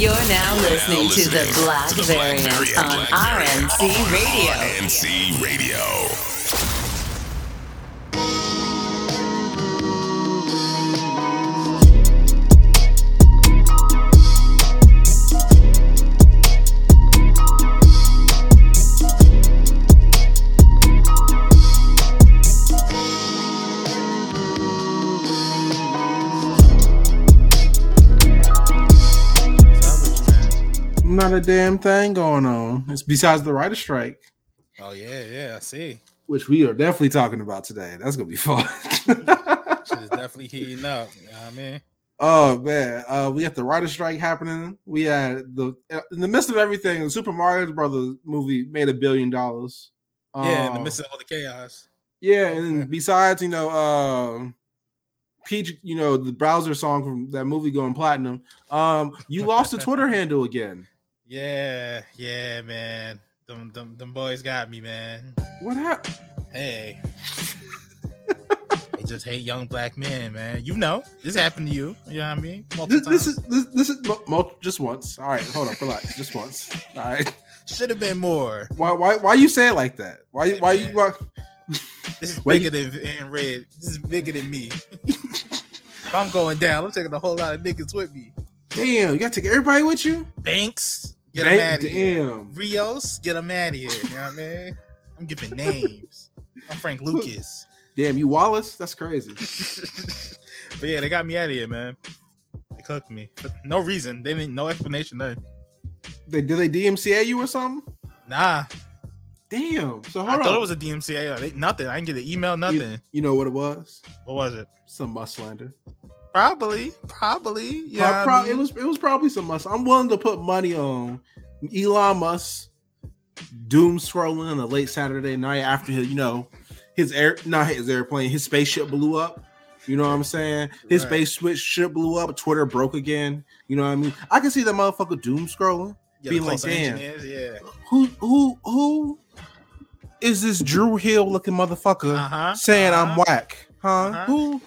You're now listening to the Black Variant on RNC Radio. RNC Radio. Not a damn thing going on. It's besides the writer strike, Oh yeah, yeah. I see. which we are definitely talking about today. That's gonna be fun. Shit is definitely heating up. You know I mean? oh man, uh, we have the writer strike happening. We had the in the midst of everything. The Super Mario Brothers movie made a billion dollars. Yeah, in the Um, midst of all the chaos. Yeah, and besides, you know, um Peach, you know, the Bowser song from that movie going platinum. Um, you lost the Twitter handle again. Yeah, yeah, man. Them, them, them boys got me, man. What happened? Hey. they just hate young black men, man. You know, this happened to you. You know what I mean? Multiple This, this is this, this is just once. All right, hold up, relax, just once. All right. should have been more. Why why why you say it like that? Why why you why, This is bigger than and red. This is bigger than me. if I'm going down, I'm taking a whole lot of niggas with me. damn? You got to take everybody with you? Banks, get them Damn, out of here. Rios, get them out of here. You know what I mean? I'm giving names. I'm Frank Lucas. Damn, you Wallace? That's crazy. but yeah, they got me out of here, man. They cooked me. For no reason. They didn't no explanation there. They did they DMCA you or something? Nah. Damn. So I hold thought it was a DMCA. They, nothing. I didn't get an email, nothing. You, you know what it was? what was it? Some Musk slander. Probably. Probably. Yeah. Pro- pro- it was it was probably some Musk. I'm willing to put money on Elon Musk doom scrolling on a late Saturday night after his, you know, his air not his airplane, his spaceship blew up. You know what I'm saying? His Right. spaceship blew up. Twitter broke again. You know what I mean? I can see that motherfucker doom scrolling. yeah, being like, damn. Yeah. Who who who is this Drew Hill looking motherfucker Uh-huh, saying I'm uh-huh. whack? Huh? Uh-huh. Who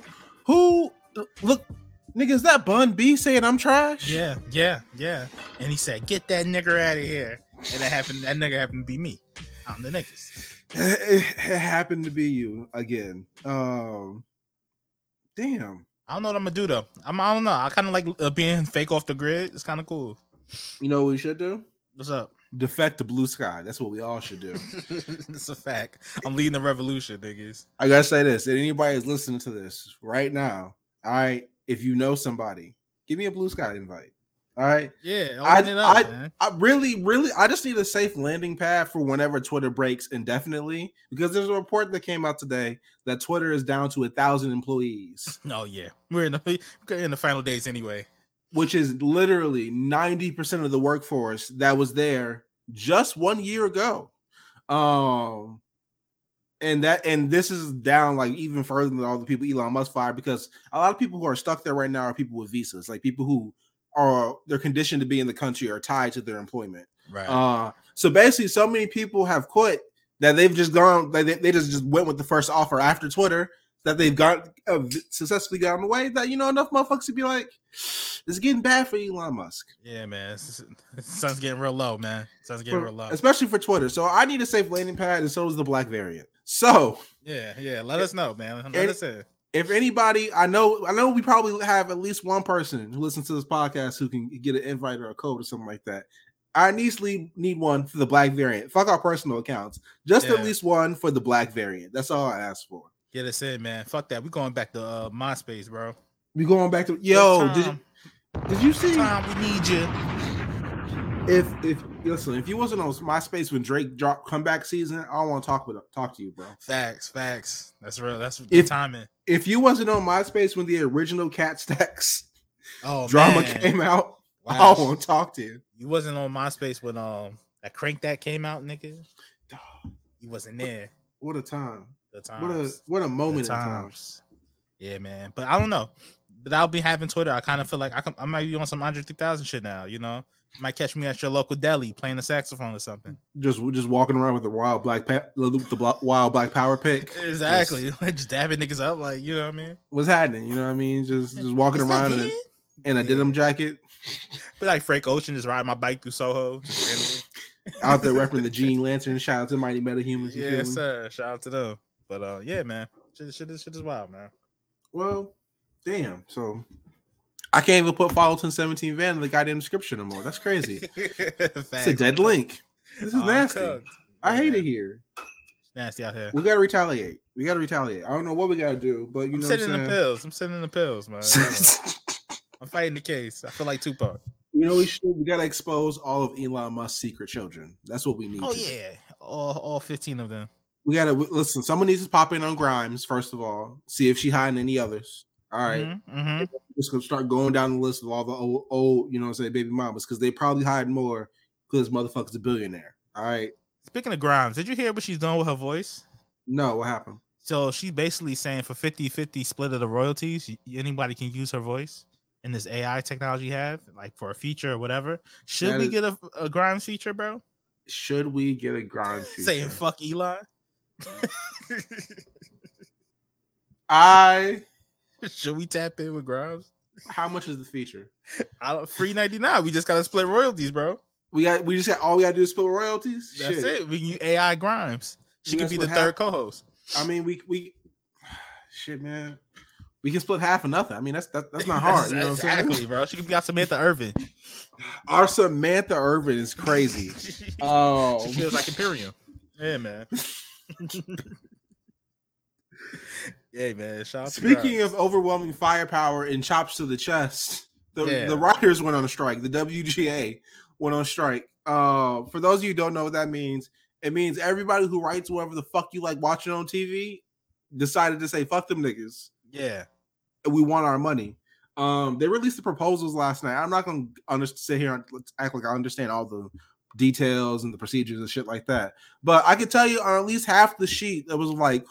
who look nigga is that Bun B saying I'm trash? Yeah, yeah, yeah. And he said, "Get that nigger out of here." And that happened. That nigga happened to be me. I'm the niggas. It, it happened to be you again. Um damn. I don't know what I'm gonna do though. I'm. I don't know. I kind of like uh, being fake off the grid. It's kind of cool. You know what we should do? What's up? Defect to Bluesky. That's what we all should do. it's a fact. I'm leading the revolution, niggas. I gotta say this. If anybody is listening to this right now, all right, if you know somebody, give me a Bluesky invite. All right. Yeah, I, up, I, man. I really, really, I just need a safe landing pad for whenever Twitter breaks indefinitely. Because there's a report that came out today that Twitter is down to a thousand employees, Oh yeah, we're in the we're in the final days anyway. which is literally 90% of the workforce that was there just one year ago. Um and that and this is down like even further than all the people Elon Musk fired because a lot of people who are stuck there right now are people with visas, like people who are they're conditioned to be in the country or tied to their employment. Right. Uh, so basically, so many people have quit that they've just gone, like they, they just, just went with the first offer after Twitter that they've got uh, successfully gotten away. That you know enough motherfuckers to be like, it's getting bad for Elon Musk, yeah, man. Sun's getting real low, man. Sun's getting For- real low. especially for Twitter. So I need a safe landing pad, and so does the black variant. So Yeah, yeah. Let us know, man. Let And- us in. if anybody, I know, I know we probably have at least one person who listens to this podcast who can get an invite or a code or something like that. I need need one for the black variant. Fuck our personal accounts. Just Yeah. at least one for the black variant. That's all I ask for. Get us in, man. Fuck that. We going back to uh, MySpace, bro. We going back to yo. Did you, did you see Tom, we need you. If if listen if you wasn't on MySpace when Drake dropped comeback season? I don't want to talk with talk to you, bro. Facts, facts. That's real. That's the If- timing. If you wasn't on MySpace when the original Kat Stacks Oh, drama man. came out, I Wow. don't want to talk to you. You wasn't on MySpace when um that crank that came out, nigga. You wasn't there. What a time! The time What a what a The moment in time. times. Yeah, man. But I don't know. But I'll be having Twitter. I kind of feel like I, can, I might be on some Andre 3000 shit now. You know, might catch me at your local deli playing the saxophone or something. Just just walking around with the wild black pa- the, wild black power pick. Exactly. Just, Just dabbing niggas up, like you know what I mean. what's happening? You know what I mean? Just just walking around in a, in a Yeah. denim jacket. Be like Frank Ocean just riding my bike through Soho. Out there repping the Green Lantern. Shout out to Mighty Metahumans. you feel yes, me? sir. Shout out to them. But uh, yeah, man, shit, shit, shit is wild, man. Well, damn. So I can't even put Follow 17 Van in the goddamn description anymore. That's crazy. It's a dead link. This is Oh, nasty. cooked. I hate Yeah, it here. Nasty out here. We gotta retaliate. We gotta retaliate. I don't know what we gotta do, but you I'm know what I'm in the pills. I'm in the pills, man. I'm fighting the case. I feel like Tupac. You know we should. We gotta expose all of Elon Musk's secret children. That's what we need. Oh yeah, all all 15 of them. We gotta listen. Someone needs to pop in on Grimes first of all. See if she hiding any others. All right. Mhm, mhm. just gonna start going down the list of all the old, old you know, what I'm saying baby mamas because they probably hide more because motherfucker's a billionaire. All right. Speaking of Grimes, did you hear what she's doing with her voice? No, what happened? So she's basically saying for 50-50 split of the royalties, anybody can use her voice in this AI technology have, like for a feature or whatever. Should That we is- get a, a Grimes feature, bro? Should we get a Grimes feature? Saying fuck Elon. I. Should we tap in with Grimes? How much is the feature? I don't, free 99. We just gotta split royalties, bro. We got. We just got. All we gotta do is split royalties. That's Shit. it. We can use AI Grimes. She could be the third hap- co-host. I mean, we we. Shit, man. We can split half or nothing. I mean, that's that, that's not hard. you know what I'm saying? exactly, bro. She could be out Samantha Irvin. Our Samantha Irvin is crazy. Oh, she feels like Imperium. Yeah, man. Yeah, man. Shout out Speaking of overwhelming firepower and chops to the chest, the, Yeah. the writers went on a strike. The WGA went on strike. Uh, for those of you who don't know what that means, it means everybody who writes whatever the fuck you like watching on TV decided to say fuck them niggas. yeah, and We want our money. Um, they released the proposals last night. I'm not gonna under- sit here and act like I understand all the details and the procedures and shit like that. But I can tell you on at least half the sheet, that was like,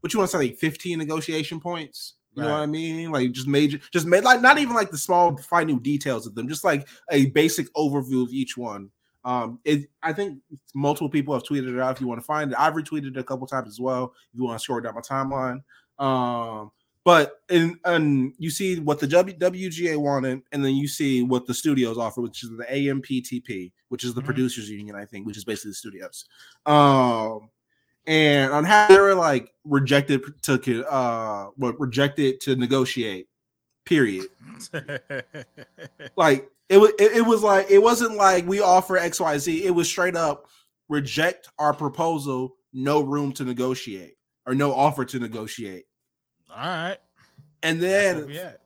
what you want to say, like 15 negotiation points. You know what I mean? Like just major, just made like not even like the small, fine new details of them, just like a basic overview of each one. Um, it I think multiple people have tweeted it out. If you want to find it, I've retweeted it a couple times as well. If you want to scroll down my timeline, um, but and and you see what the w, WGA wanted, and then you see what the studios offer, which is the AMPTP, which is the Mhm. producers union, I think, which is basically the studios. Um, and on how they were like rejected to uh, what rejected to negotiate. Period. Like it was, it, it was like it wasn't like we offer X Y Z. It was straight up reject our proposal, no room to negotiate or no offer to negotiate. all right. And then.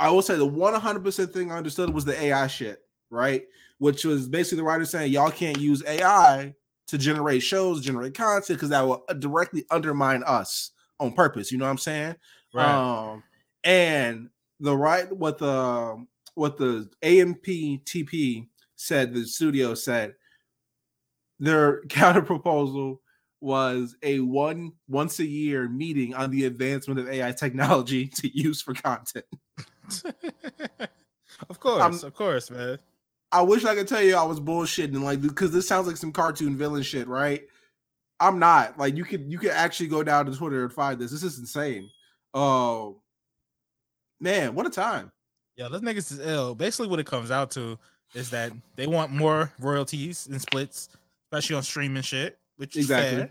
I will say the 100% thing I understood was the AI shit, right? Which was basically the writer saying y'all can't use AI to generate shows, generate content, because that will uh, directly undermine us on purpose. You know what I'm saying? Right. Um, and the right what the what the AMPTP said, the studio said their counter proposal was a one once a year meeting on the advancement of AI technology to use for content. of course, I'm- of course, man. I wish I could tell you I was bullshitting, like because this sounds like some cartoon villain shit, right? I'm not. Like you could you could actually go down to Twitter and find this. This is insane. Oh man, what a time. Yeah, those niggas is ill. Basically, what it comes out to is that they want more royalties and splits, especially on streaming shit, which is Exactly.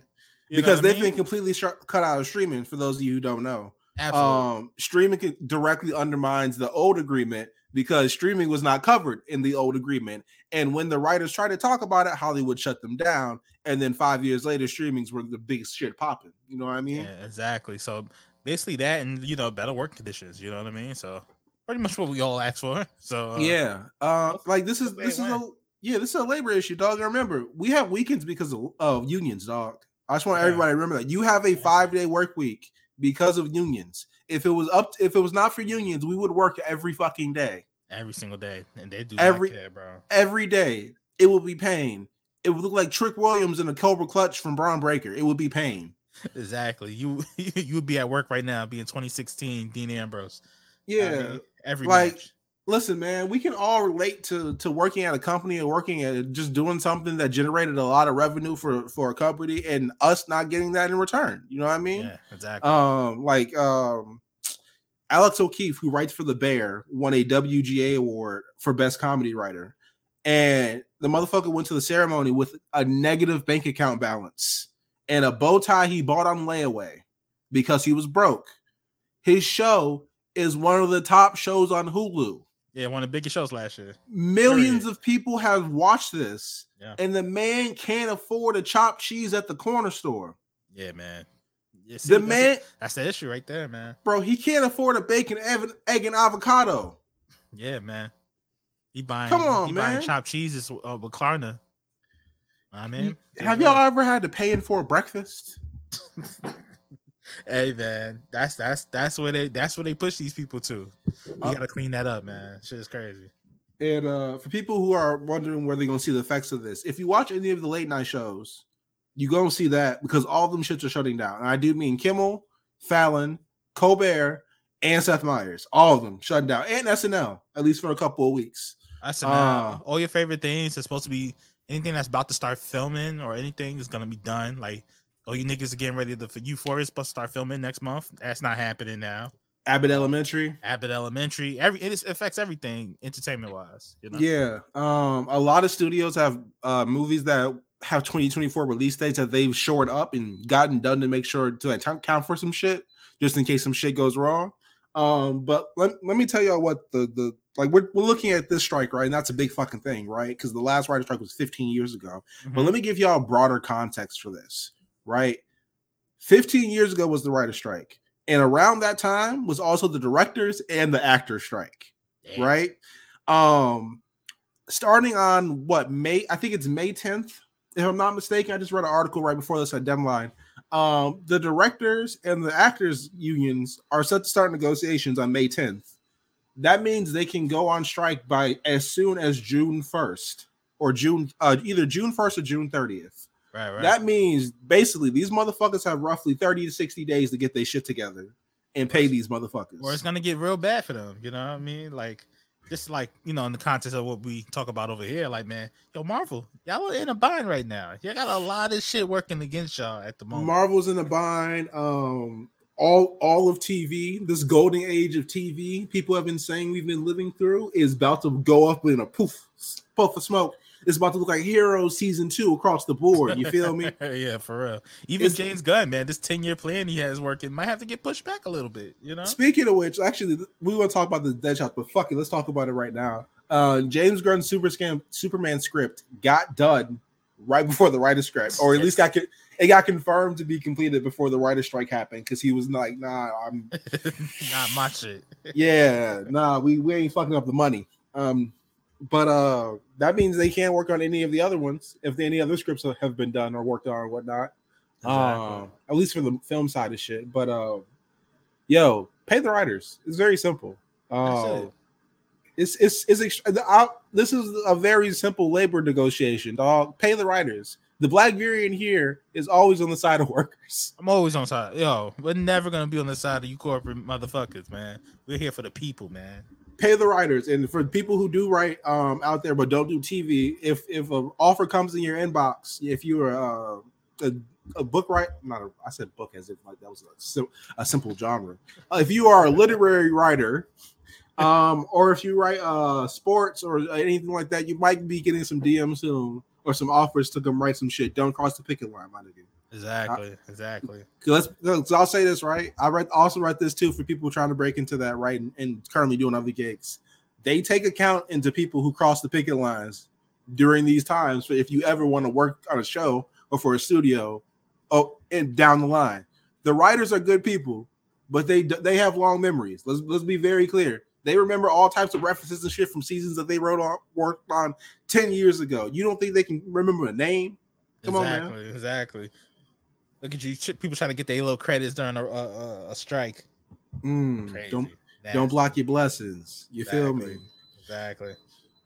You because they've mean? been completely sh- cut out of streaming. For those of you who don't know, absolutely. um, streaming directly undermines the old agreement because streaming was not covered in the old agreement. And when the writers tried to talk about it, Hollywood shut them down. And then five years later, streamings were the biggest shit popping. You know what I mean? Yeah, exactly. So basically that and you know better work conditions. You know what I mean? So pretty much what we all asked for. So uh, yeah. Uh, like this is this is a yeah, this is a labor issue, dog. And remember, we have weekends because of, of unions, dog. I just want everybody to remember that you have a five day work week because of unions. If it was up, if it was not for unions, we would work every fucking day. every single day, and they do Every- care, bro. every day. It would be pain. It would look like Trick Williams in a Cobra Clutch from Bron Breakker. It would be pain. Exactly. You you would be at work right now, being 2016 Dean Ambrose. I Yeah. mean, every like, match. Listen, man, we can all relate to to working at a company and working at just doing something that generated a lot of revenue for for a company and us not getting that in return. You know what I mean? Yeah, exactly. Um, like um Alex O'Keefe, who writes for The Bear, won a WGA award for best comedy writer, and the motherfucker went to the ceremony with a negative bank account balance and a bow tie he bought on layaway because he was broke. His show is one of the top shows on Hulu. Yeah, one of the biggest shows last year. Millions Period. of people have watched this, Yeah. and the man can't afford a chopped cheese at the corner store. Yeah, man. Yeah, see, The that's man, that's the issue right there, man. bro, he can't afford a bacon, egg, egg and avocado. Yeah, man. He buying Come on, he man. buying chopped cheeses uh, with Klarna. I mean, Have y'all ever had to pay in for a breakfast? Hey man, that's that's that's where they that's where they push these people to. You Uh, gotta clean that up, man. Shit is crazy. And uh, for people who are wondering where they're to see the effects of this, if you watch any of the late night shows, you go and see that because all of them shits are shutting down. And I do mean Kimmel, Fallon, Colbert, and Seth Meyers. All of them shutting down, and SNL at least for a couple of weeks. Ah. uh, all your favorite things is supposed to be anything that's about to start filming or anything is gonna be done. Like, oh, you niggas are getting ready to for Euphoria is supposed to start filming next month. That's not happening now. Abbott Elementary, Abbott Elementary, every it is, affects everything entertainment wise. You know, yeah. Um, a lot of studios have uh movies that have 2024 release dates that they've shored up and gotten done to make sure to account count for some shit, just in case some shit goes wrong. Um, but let, let me tell y'all what the the like we're, we're looking at this strike, right? And that's a big fucking thing, right? Because the last writer strike was 15 years ago. But Mhm. let me give y'all broader context for this, right? 15 years ago was the writer strike. And around that time was also the directors and the actor strike Damn. right? Um, starting on what May, I think it's May 10th, if I'm not mistaken. I just read an article right before this at Deadline. Um, the directors and the actors unions are set to start negotiations on May 10th. That means they can go on strike by as soon as June 1st or June, uh, either June 1st or June 30th. Right, right. That means basically these motherfuckers have roughly 30 to 60 days to get their shit together and pay these motherfuckers. or it's gonna get real bad for them. You know what I mean? Like just like you know, in the context of what we talk about over here, like man, yo, Marvel, y'all are in a bind right now. Y'all got a lot of shit working against y'all at the moment. Marvel's in a bind. Um, all all of TV, this golden age of TV, people have been saying we've been living through, is about to go up in a poof, puff of smoke. It's about to look like Hero season two across the board. You feel me? yeah, for real. Even It's- James Gunn, man, this 10 year plan he has working might have to get pushed back a little bit, you know? Speaking of which, actually, we want to talk about the Deadshot, but fuck it, let's talk about it right now. Uh, James Gunn's Super Scam Superman script got done right before the writer's strike, or at least got it got confirmed to be completed before the writer's strike happened because he was like, "Nah, I'm Not my shit. yeah, nah, we, we ain't fucking up the money. Um, but uh, that means they can't work on any of the other ones if any other scripts have been done or worked on or whatnot. Um, at least for the film side of shit. But uh, yo, pay the writers. It's very simple. Uh, it. it's it's it's ex- the- I- this is a very simple labor negotiation. Dog, pay the writers. The Black variant here is always on the side of workers. I'm always on side. Yo, we're never gonna be on the side of you corporate motherfuckers, man. We're here for the people, man. Pay the writers. And for people who do write um out there but don't do tv if if an offer comes in your inbox if you're uh, a, a book writer not a, i said book as if like that was a, a simple genre. Uh, if you are a literary writer um or if you write uh sports or anything like that you might be getting some dms soon or some offers to come write some shit. Don't cross the picket line my nigga Exactly, Exactly. let's, let's I'll say this right. I read also write this too for people trying to break into that right and, and currently doing other gigs. They take account into people who cross the picket lines during these times. For if you ever want to work on a show or for a studio, oh, and down the line, the writers are good people, but they they have long memories. Let's let's be very clear. They remember all types of references and shit from seasons that they wrote on worked on ten years ago. You don't think they can remember a name? Come on, man. exactly, exactly. Look at you, people trying to get their little credits during a, a, a- strike. Mm, don't Nasty. don't block your blessings. You feel me? Exactly, Exactly.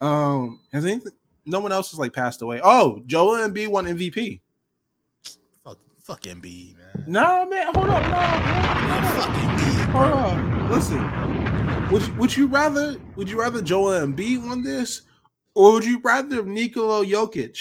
Um, has anything? No one else has like passed away. Oh, Joel Embiid won MVP. Fuck, fuck Embiid, man. No, man, hold up, no, Man, fuck Embiid, hold up. Listen, would you, would you rather would you rather Joel Embiid won this, or would you rather Nikola Jokic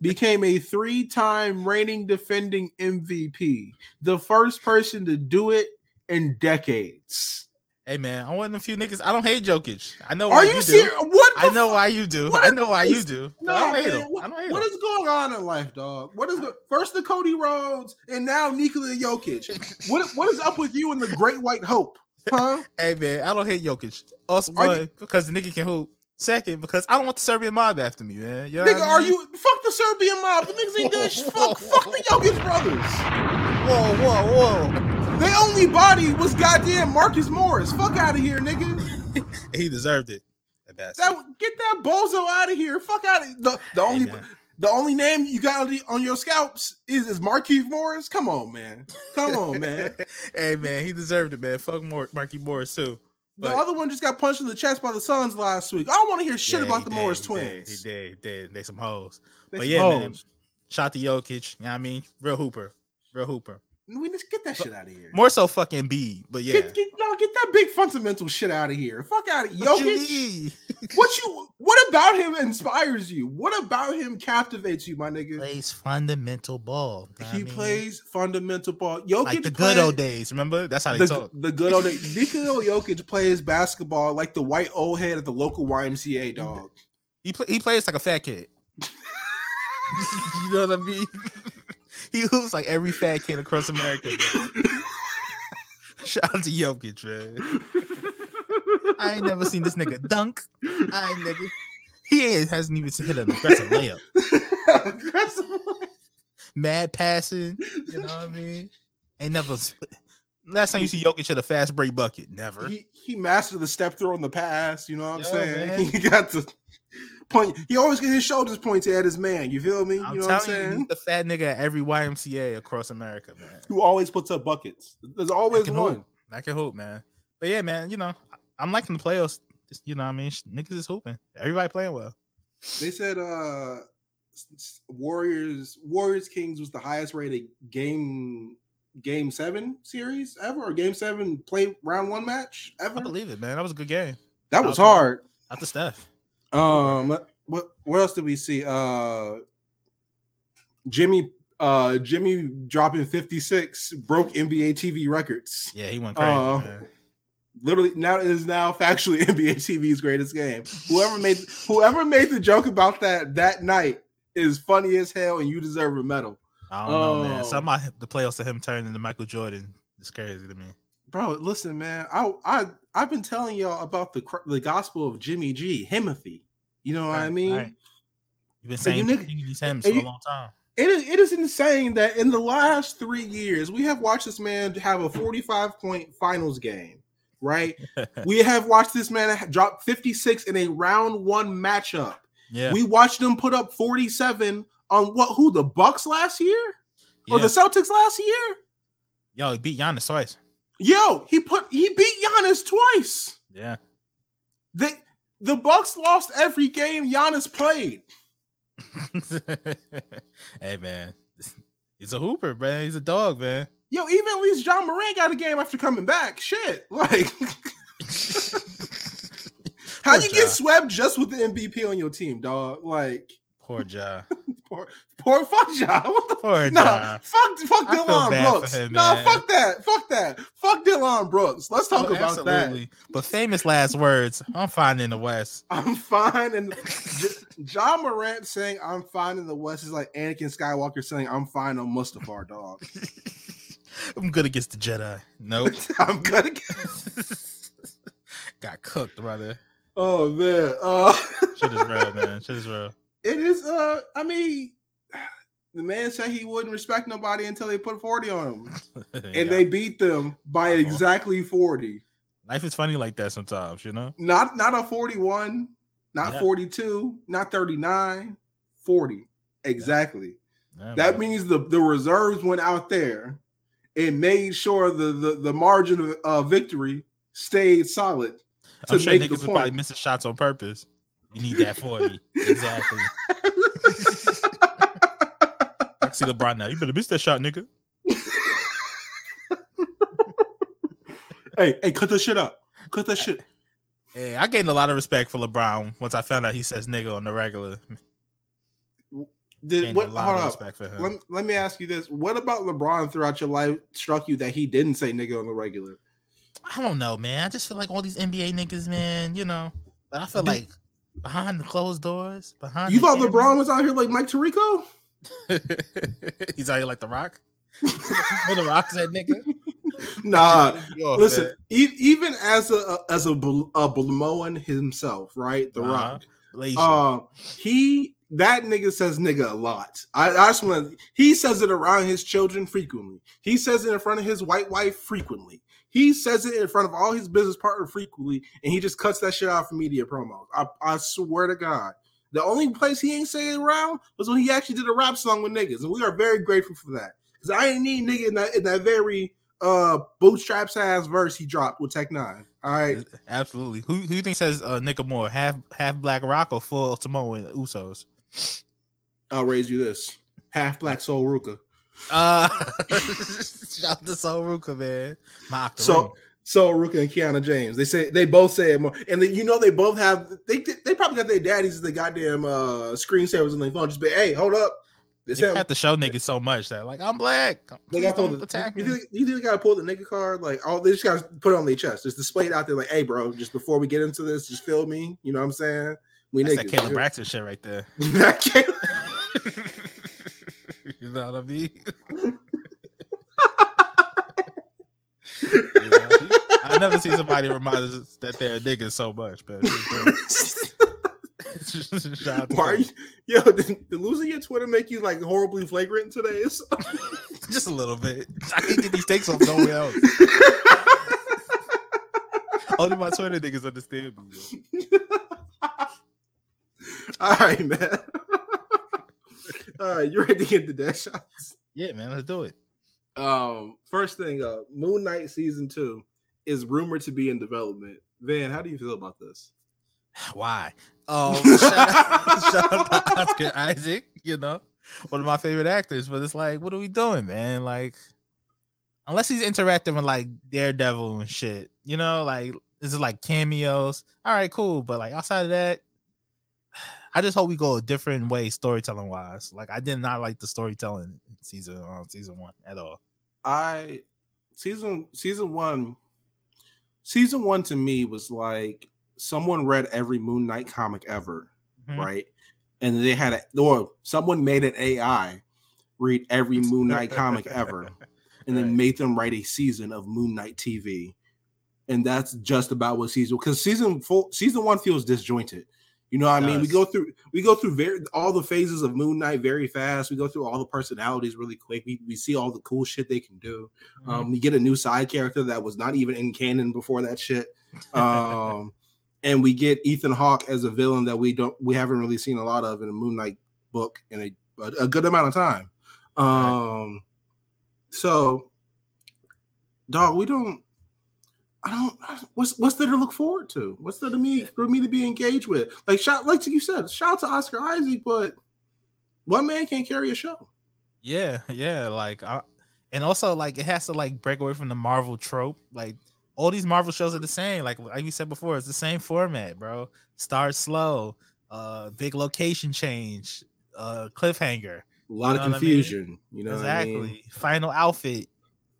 became a three time reigning defending MVP, the first person to do it in decades? Hey man, I want a few niggas. I don't hate Jokic. I know Are why you, you, do. serious? What? I know why you do. What I know why you do. No, I don't hate man, him. what, hate what him. is going on in life, dog? What is the first the Cody Rhodes and now Nikola Jokic? What what is up with you and the Great White Hope? Huh? Hey man, I don't hate Jokic. You- one, because the nigga can hoop. Second, because I don't want the Serbian mob after me, man. You know Nigga, what I are you fuck the Serbian mob? The niggas ain't doing shit. Fuck, fuck the youngest brothers. Whoa, whoa, whoa! Their only body was goddamn Marcus Morris. Fuck out of here, nigga. He deserved it. That bastard. That get that bozo out of here. Fuck out of the the only man. the only name you got on, your scalps is is Marquise Morris. Come on, man. Come on, man. hey man, he deserved it, man. Fuck Mor- Marky Morris too. The other one just got punched in the chest by the Suns last week. I don't want to hear shit Yeah, about the did, Morris he twins. Did, he did, he did. They some hoes. They But some yeah, man. hoes. Shot to Jokic. You know what I mean? Real hooper. Real hooper. We just get that shit out of here. More so fucking B, but yeah. Get, get, no, get that big fundamental shit out of here. Fuck out of Jokic. What you? What about him inspires you? What about him captivates you, my nigga? plays fundamental ball. what I he mean? plays fundamental ball. Jokic like the good old days. Remember? That's how they the, talk. the good old days. Nikola Jokic plays basketball like the white old head at the local YMCA dog. He play, he plays like a fat kid. you know what I mean? he hoops like every fat kid across America. Shout out to Jokic, man. I ain't never seen this nigga dunk. I ain't never. He ain't, hasn't even hit an aggressive layup. Mad passing. You know what I mean? Ain't never. Last time you see Jokic hit a fast break bucket, never. he he mastered the step throw on the pass. You know what I'm Yo, saying? man. He got to point. He always get his shoulders pointed at his man. You feel me? I'm you know what I'm telling you, saying? the fat nigga at every YMCA across America, man. Who always puts up buckets? There's always can one. hoop. I can hoop, man. But yeah, man, you know, I- I'm liking the playoffs. Just, you know what I mean? Niggas is hooping. Everybody playing well. They said uh Warriors Warriors Kings was the highest rated game game seven series ever or game seven play round one match ever. I believe it, man. That was a good game. That was Okay. hard. Out the Steph. Um what what else did we see? Uh Jimmy uh Jimmy dropping 56 broke NBA TV records. Yeah, he went crazy, Uh. Literally now it is now factually NBA TV's greatest game. Whoever made whoever made the joke about that that night is funny as hell and you deserve a medal. I don't know, man. oh. Some of the playoffs of him turning into Michael Jordan is crazy to me. Bro, listen, man. I I I've been telling y'all about the the gospel of Jimmy G, Himothy. You know what I mean? right. You've been saying you nigg- these hymns and for a long time. It is, it is insane that in the last three years, we have watched this man have a 45 point finals game, right? we have watched this man drop 56 in a round one matchup. yeah. We watched him put up 47 on what who the Bucks last year or yeah. the Celtics last year? Yo, he beat Giannis twice. Yo, he put he beat Giannis twice. Yeah. They the Bucks lost every game Giannis played. hey man. He's a hooper, man. He's a dog, man. Yo, even at least Ja Morant got a game after coming back. Shit, like how Poor you get swept just with the MVP on your team, dog? Like Poor Ja. poor, poor fuck Ja. What the Poor Nah, Ja. fuck, fuck I Dillon Brooks. him, nah, man. fuck that. Fuck that. Fuck Dillon Brooks. Let's talk Oh, about that. But famous last words. I'm fine in the West. I'm fine. And J- Ja Morant saying I'm fine in the West is like Anakin Skywalker saying I'm fine on Mustafar, dog. I'm good against the Jedi. Nope. I'm gonna Got cooked, brother. Oh man. Uh Shit is real, man. Shit is real. It is uh I mean the man said he wouldn't respect nobody until they put 40 on him. And Yeah. they beat them by exactly 40. life is funny like that sometimes, you know. Not not a 41, not Yeah. 42, not 39, 40. Exactly. Yeah, That means the, the reserves went out there and made sure the the, the margin of uh, victory stayed solid. I'm to sure make niggas the was probably point. missing shots on purpose. You need that 40. exactly. I can see LeBron now. You better miss that shot, nigga. hey, hey, cut that shit up. Cut that shit. Hey, I gained a lot of respect for LeBron once I found out he says nigga on the regular. Did what hold up. respect for him. Let, let me ask you this. What about LeBron throughout your life struck you that he didn't say nigga on the regular? I don't know, man. I just feel like all these NBA niggas, man. You know, but I feel like behind the closed doors, behind You thought camera- LeBron was out here like Mike Tirico? He's out here like the Rock. Where the Rock's that nigga. Nah. Listen, e- even as a as a, a Bulmoan himself, right? The Uh-huh. Rock. Uh, he that nigga says nigga a lot. I, I just want to. He says it around his children frequently. He says it in front of his white wife frequently. He says it in front of all his business partner frequently, and he just cuts that shit out for media promos. I, I swear to God, the only place he ain't saying it around was when he actually did a rap song with niggas, and we are very grateful for that. Because I ain't need nigga in that in that very uh bootstraps ass verse he dropped with Tech N9ne. All right, Absolutely. Who who you think says uh, Nicka more half half Black Rock or full Samoan Usos? I'll raise you this half black Sol Ruca. Uh, shout out to Sol Ruca, man. My So, so Ruka and Kiana James, they say they both say it more, and they, you know they both have they they probably got their daddies as the goddamn uh screensavers on their phone. Just be, hey, hold up, this they have to show niggas so much that like I'm black. They got don't the, attack you, me. think, you think they gotta pull the nigga card? Like, oh, they just gotta put it on their chest, just display it out there. Like, hey, bro, just before we get into this, just feel me. You know what I'm saying? We That's that niggas. Caleb Braxton shit right there. You know what I mean? You know, I never see somebody remind us that they're niggas so much, but Why you, yo? Did, did losing your Twitter make you like horribly flagrant today? Just a little bit. I can't get these takes off nowhere else. Only my Twitter niggas understand me. yo. All right, man. All right, you ready to get the dead shots? Yeah, man, let's do it. Um, first thing up, Moon Knight season two is rumored to be in development. Van, how do you feel about this? Why? Um, shout, out, shout out to Oscar Isaac, you know, one of my favorite actors. But it's like, what are we doing, man? Like, unless he's interactive in like Daredevil and shit, you know, like this is like cameos. All right, cool. But like outside of that, I just hope we go a different way storytelling wise. Like, I did not like the storytelling season on season one at all. I season season one, season one to me was like someone read every Moon Knight comic ever, Mhm. right? And they had a or someone made an AI read every Moon Knight comic ever. and then Right. made them write a season of Moon Knight TV. And that's just about what season because season four, season one feels disjointed. You know what I mean? We go through we go through very all the phases of Moon Knight very fast. We go through all the personalities really quick. We, we see all the cool shit they can do. Um, we get a new side character that was not even in canon before that shit. Um, and we get Ethan Hawke as a villain that we don't we haven't really seen a lot of in a Moon Knight book in a, a, a good amount of time. Um, so dog, we don't. I don't. What's what's there to look forward to? What's there to me for me to be engaged with? Like shout, like you said, shout out to Oscar Isaac, but one man can't carry a show. Yeah, yeah, like I, and also like it has to like break away from the Marvel trope. Like all these Marvel shows are the same. Like like you said before, it's the same format, bro. Start slow, uh, big location change, uh, cliffhanger. A lot You know of what I mean? confusion. You know exactly. I mean? Final outfit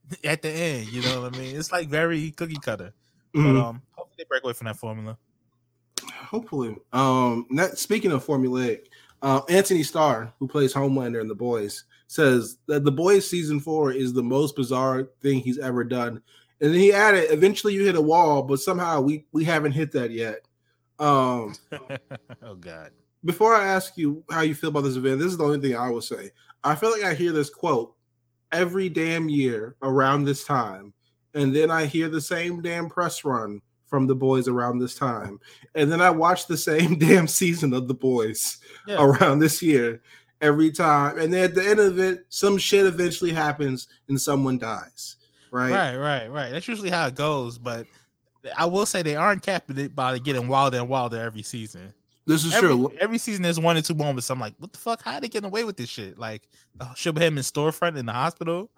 at the end. You know what I mean? It's like very cookie cutter. Mhm. But um, hopefully they break away from that formula. Hopefully. Um, that, speaking of formulaic, uh, Antony Starr, who plays Homelander in The Boys, says that The Boys season four is the most bizarre thing he's ever done. And then he added, eventually you hit a wall, but somehow we we haven't hit that yet. Um, oh God. before I ask you how you feel about this event, this is the only thing I will say. I feel like I hear this quote every damn year around this time, and then I hear the same damn press run from the boys around this time, and then I watch the same damn season of the boys Yeah. around this year every time, and then at the end of it, some shit eventually happens and someone dies. Right? Right, right, right. That's usually how it goes. But I will say they aren't capping it by getting wilder and wilder every season. This is Every, true. every season there's one or two moments. I'm like, what the fuck? How are they getting away with this shit? Like, uh, should him in storefront in the hospital.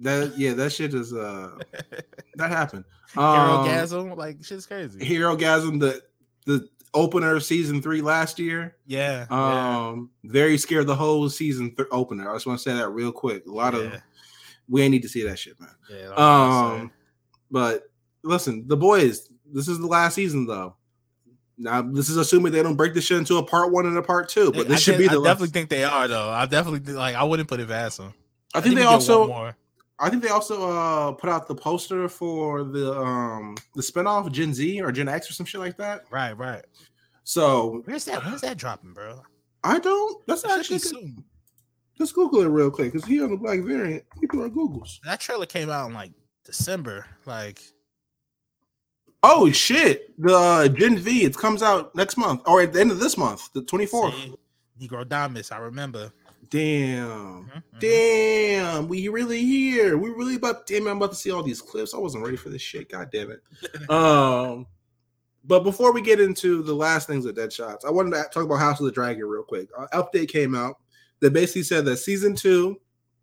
That yeah, that shit is uh that happened. Um, Herogasm, like shit's crazy. Herogasm, the the opener of season three last year. Yeah, yeah, Um, very scared the whole season th- opener. I just want to say that real quick. A lot yeah, of we ain't need to see that shit, man. yeah, I was gonna say. Um, but listen, the boys. This is the last season, though. Now, this is assuming they don't break this shit into a part one and a part two, but this I should be I the. definitely think they are though. I definitely like. I wouldn't put it past them. I think they we get one also. I think they also uh put out the poster for the um the spinoff Gen Z or Gen X or some shit like that. Right, right. So Where's that? When's that dropping, bro? I don't. That's That actually soon. let's Google it real quick because he on the black variant. Do our Googles. That trailer came out in like December. Like, Oh shit! The uh, Gen V it comes out next month or at the end of this month, the twenty fourth. Negro Damas. I remember. Damn. Mhm, mhm. Damn, we really here. We really about damn I'm about to see all these clips. I wasn't ready for this shit. God damn it. um but before we get into the last things with Dead Shots, I wanted to talk about House of the Dragon real quick. An update came out that basically said that season two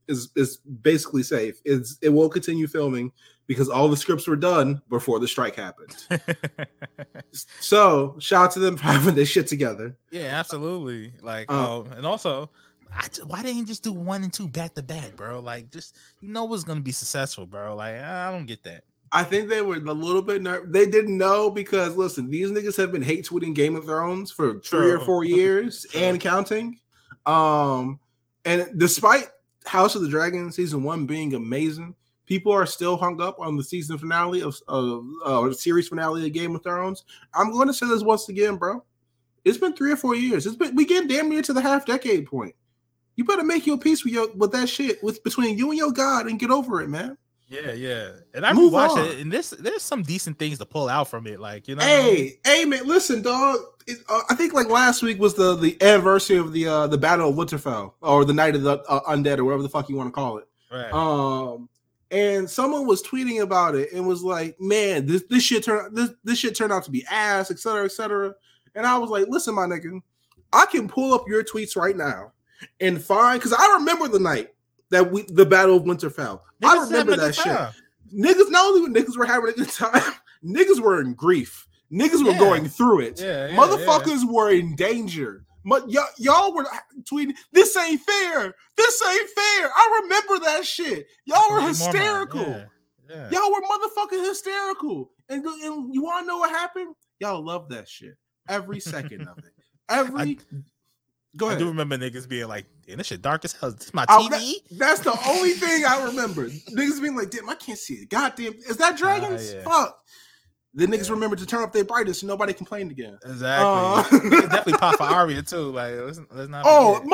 is is basically safe. It's it will continue filming because all the scripts were done before the strike happened. So shout out to them for having this shit together. yeah, absolutely. Like, Uh, um, and also, I, why didn't you just do one and two back to back, bro? Like, just you know what's gonna be successful, bro. Like, I don't get that. I think they were a little bit nervous. They didn't know because listen, these niggas have been hate tweeting Game of Thrones for three or four years and counting. Um, and despite House of the Dragon season one being amazing, people are still hung up on the season finale of of uh, series finale of Game of Thrones. I'm going to say this once again, bro. It's been three or four years. It's been we getting damn near to the half decade point. You better make your peace with your with that shit with between you and your God and get over it, man. Yeah, yeah. And I Move rewatched on. it, and this there's some decent things to pull out from it. Like, you know, what I mean? Hey, hey, man! Listen, dog. It, uh, I think like last week was the the anniversary of the uh the Battle of Winterfell or the Night of the uh, Undead or whatever the fuck you want to call it. right. Um, and someone was tweeting about it and was like, "Man, this this shit turned this this shit turned out to be ass, etc., cetera, et cetera." And I was like, "Listen, my nigga, I can pull up your tweets right now and find because I remember the night that we the Battle of Winterfell. I remember that shit." time. niggas not only niggas were having a good time, niggas were in grief. Niggas were Yeah. going through it. Yeah, yeah, Motherfuckers were in danger. Y'all, y'all were tweeting, "This ain't fair. This ain't fair." I remember that shit. Y'all were hysterical. Yeah, yeah. Y'all were motherfucking hysterical. And, and you want to know what happened? Y'all love that shit. Every second of it. Every. Go ahead. I do remember niggas being like, "Damn, this shit dark as hell. This is my Oh, TV." That's the only thing I remember. niggas being like, damn, I can't see it. Goddamn, is that dragons? yeah. Fuck. The niggas Yeah. remember to turn up their brightness so nobody complained again. Exactly. Uh, definitely pop for Arya too. Like, let's, let's not. Oh, forget.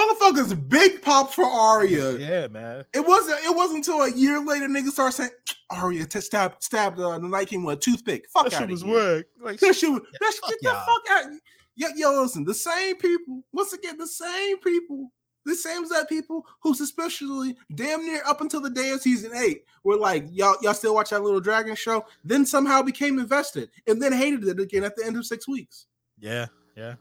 motherfuckers, big pop for Arya. yeah, man. It wasn't. It wasn't until a year later niggas started saying Arya t- stabbed stabbed uh, the Night King with a toothpick. Fuck That shit was here. Like, That shit. was- Yeah, That shit. Get the y'all. fuck out. Yo, yo, listen. The same people. Once again, the same people. The same exact people who suspiciously damn near up until the day of season eight were like, y'all, y'all still watch that little dragon show, then somehow became invested and then hated it again at the end of six weeks. yeah, yeah.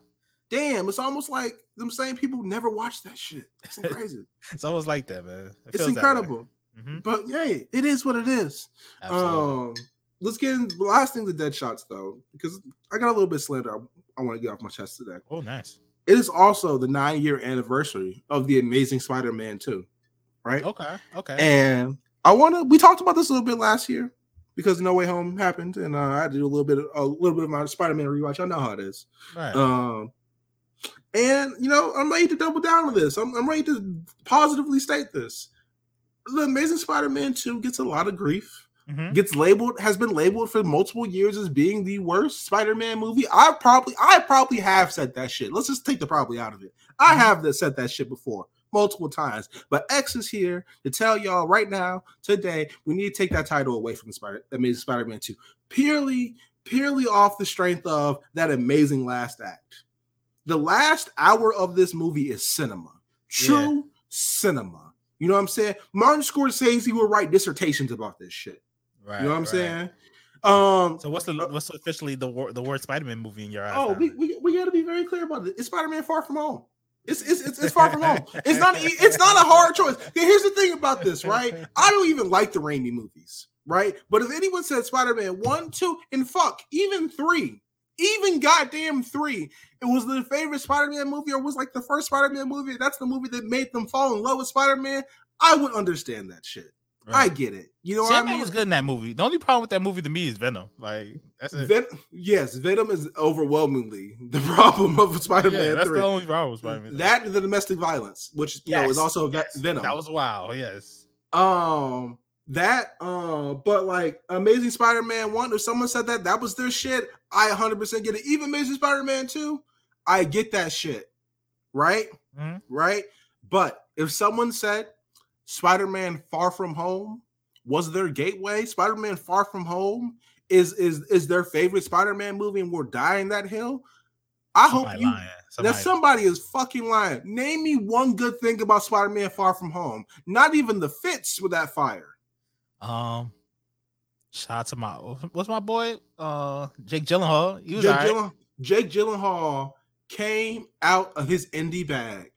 Damn, it's almost like them same people never watched that shit. It's crazy. It's almost like that, man. It it's that incredible. Mhm, But hey, it is what it is. absolutely. Um, let's get in the last thing the dead shots though, because I got a little bit slander I, I want to get off my chest today. oh, nice. It is also the nine year anniversary of the Amazing Spider Man 2, right? Okay, okay. And I want to. We talked about this a little bit last year because No Way Home happened, and uh, I had to do a little bit, of, a little bit of my Spider Man rewatch. I know how it is. right. Um, and you know, I'm ready to double down on this. I'm, I'm ready to positively state this. The Amazing Spider Man 2 gets a lot of grief Mhm. gets labeled has been labeled for multiple years as being the worst Spider-Man movie. I probably I probably have said that shit. Let's just take the probably out of it. I Mhm. have that said that shit before multiple times. But X is here to tell y'all right now, today, we need to take that title away from the Spider Amazing Spider-Man 2. Purely, purely off the strength of that amazing last act. The last hour of this movie is cinema. True cinema. You know what I'm saying? Martin Scorsese he will write dissertations about this shit. Right. You know what I'm right. saying? Um. So what's the what's officially the wor- the worst Spider-Man movie in your eyes? Oh, we, we, we got to be very clear about it. It's Spider-Man Far From Home. It's it's it's, it's Far From Home. It's not e- it's not a hard choice. Here's the thing about this, right? I don't even like the Raimi movies, right? But if anyone said Spider-Man one, two, and fuck, even three, even goddamn three, it was their favorite Spider-Man movie, or was like the first Spider-Man movie. That's the movie that made them fall in love with Spider-Man. I would understand that shit. I get it. You know what I Sandman mean? was good in that movie. The only problem with that movie to me is Venom. Like that's it. Ven- yes, Venom is overwhelmingly the problem of Spider-Man that's 3. the only problem with Spider-Man. that and the domestic violence, which you know is also yes, Venom. That was wow. Yes. um that uh but like Amazing Spider-Man 1 if someone said that that was their shit, I 100% get it. Even Amazing Spider-Man 2, I get that shit. Right? Mhm. Right? But if someone said Spider-Man Far From Home was their gateway, Spider-Man Far From Home is is is their favorite Spider-Man movie and we're dying that hill, I hope you lying. that Somebody- somebody is fucking lying. Name me one good thing about Spider-Man Far From Home. Not even the fits with that fire. Um, shout out to my what's my boy? Uh, Jake Gyllenhaal. He was Jake, alright. Gyllen- Jake Gyllenhaal came out of his indie bag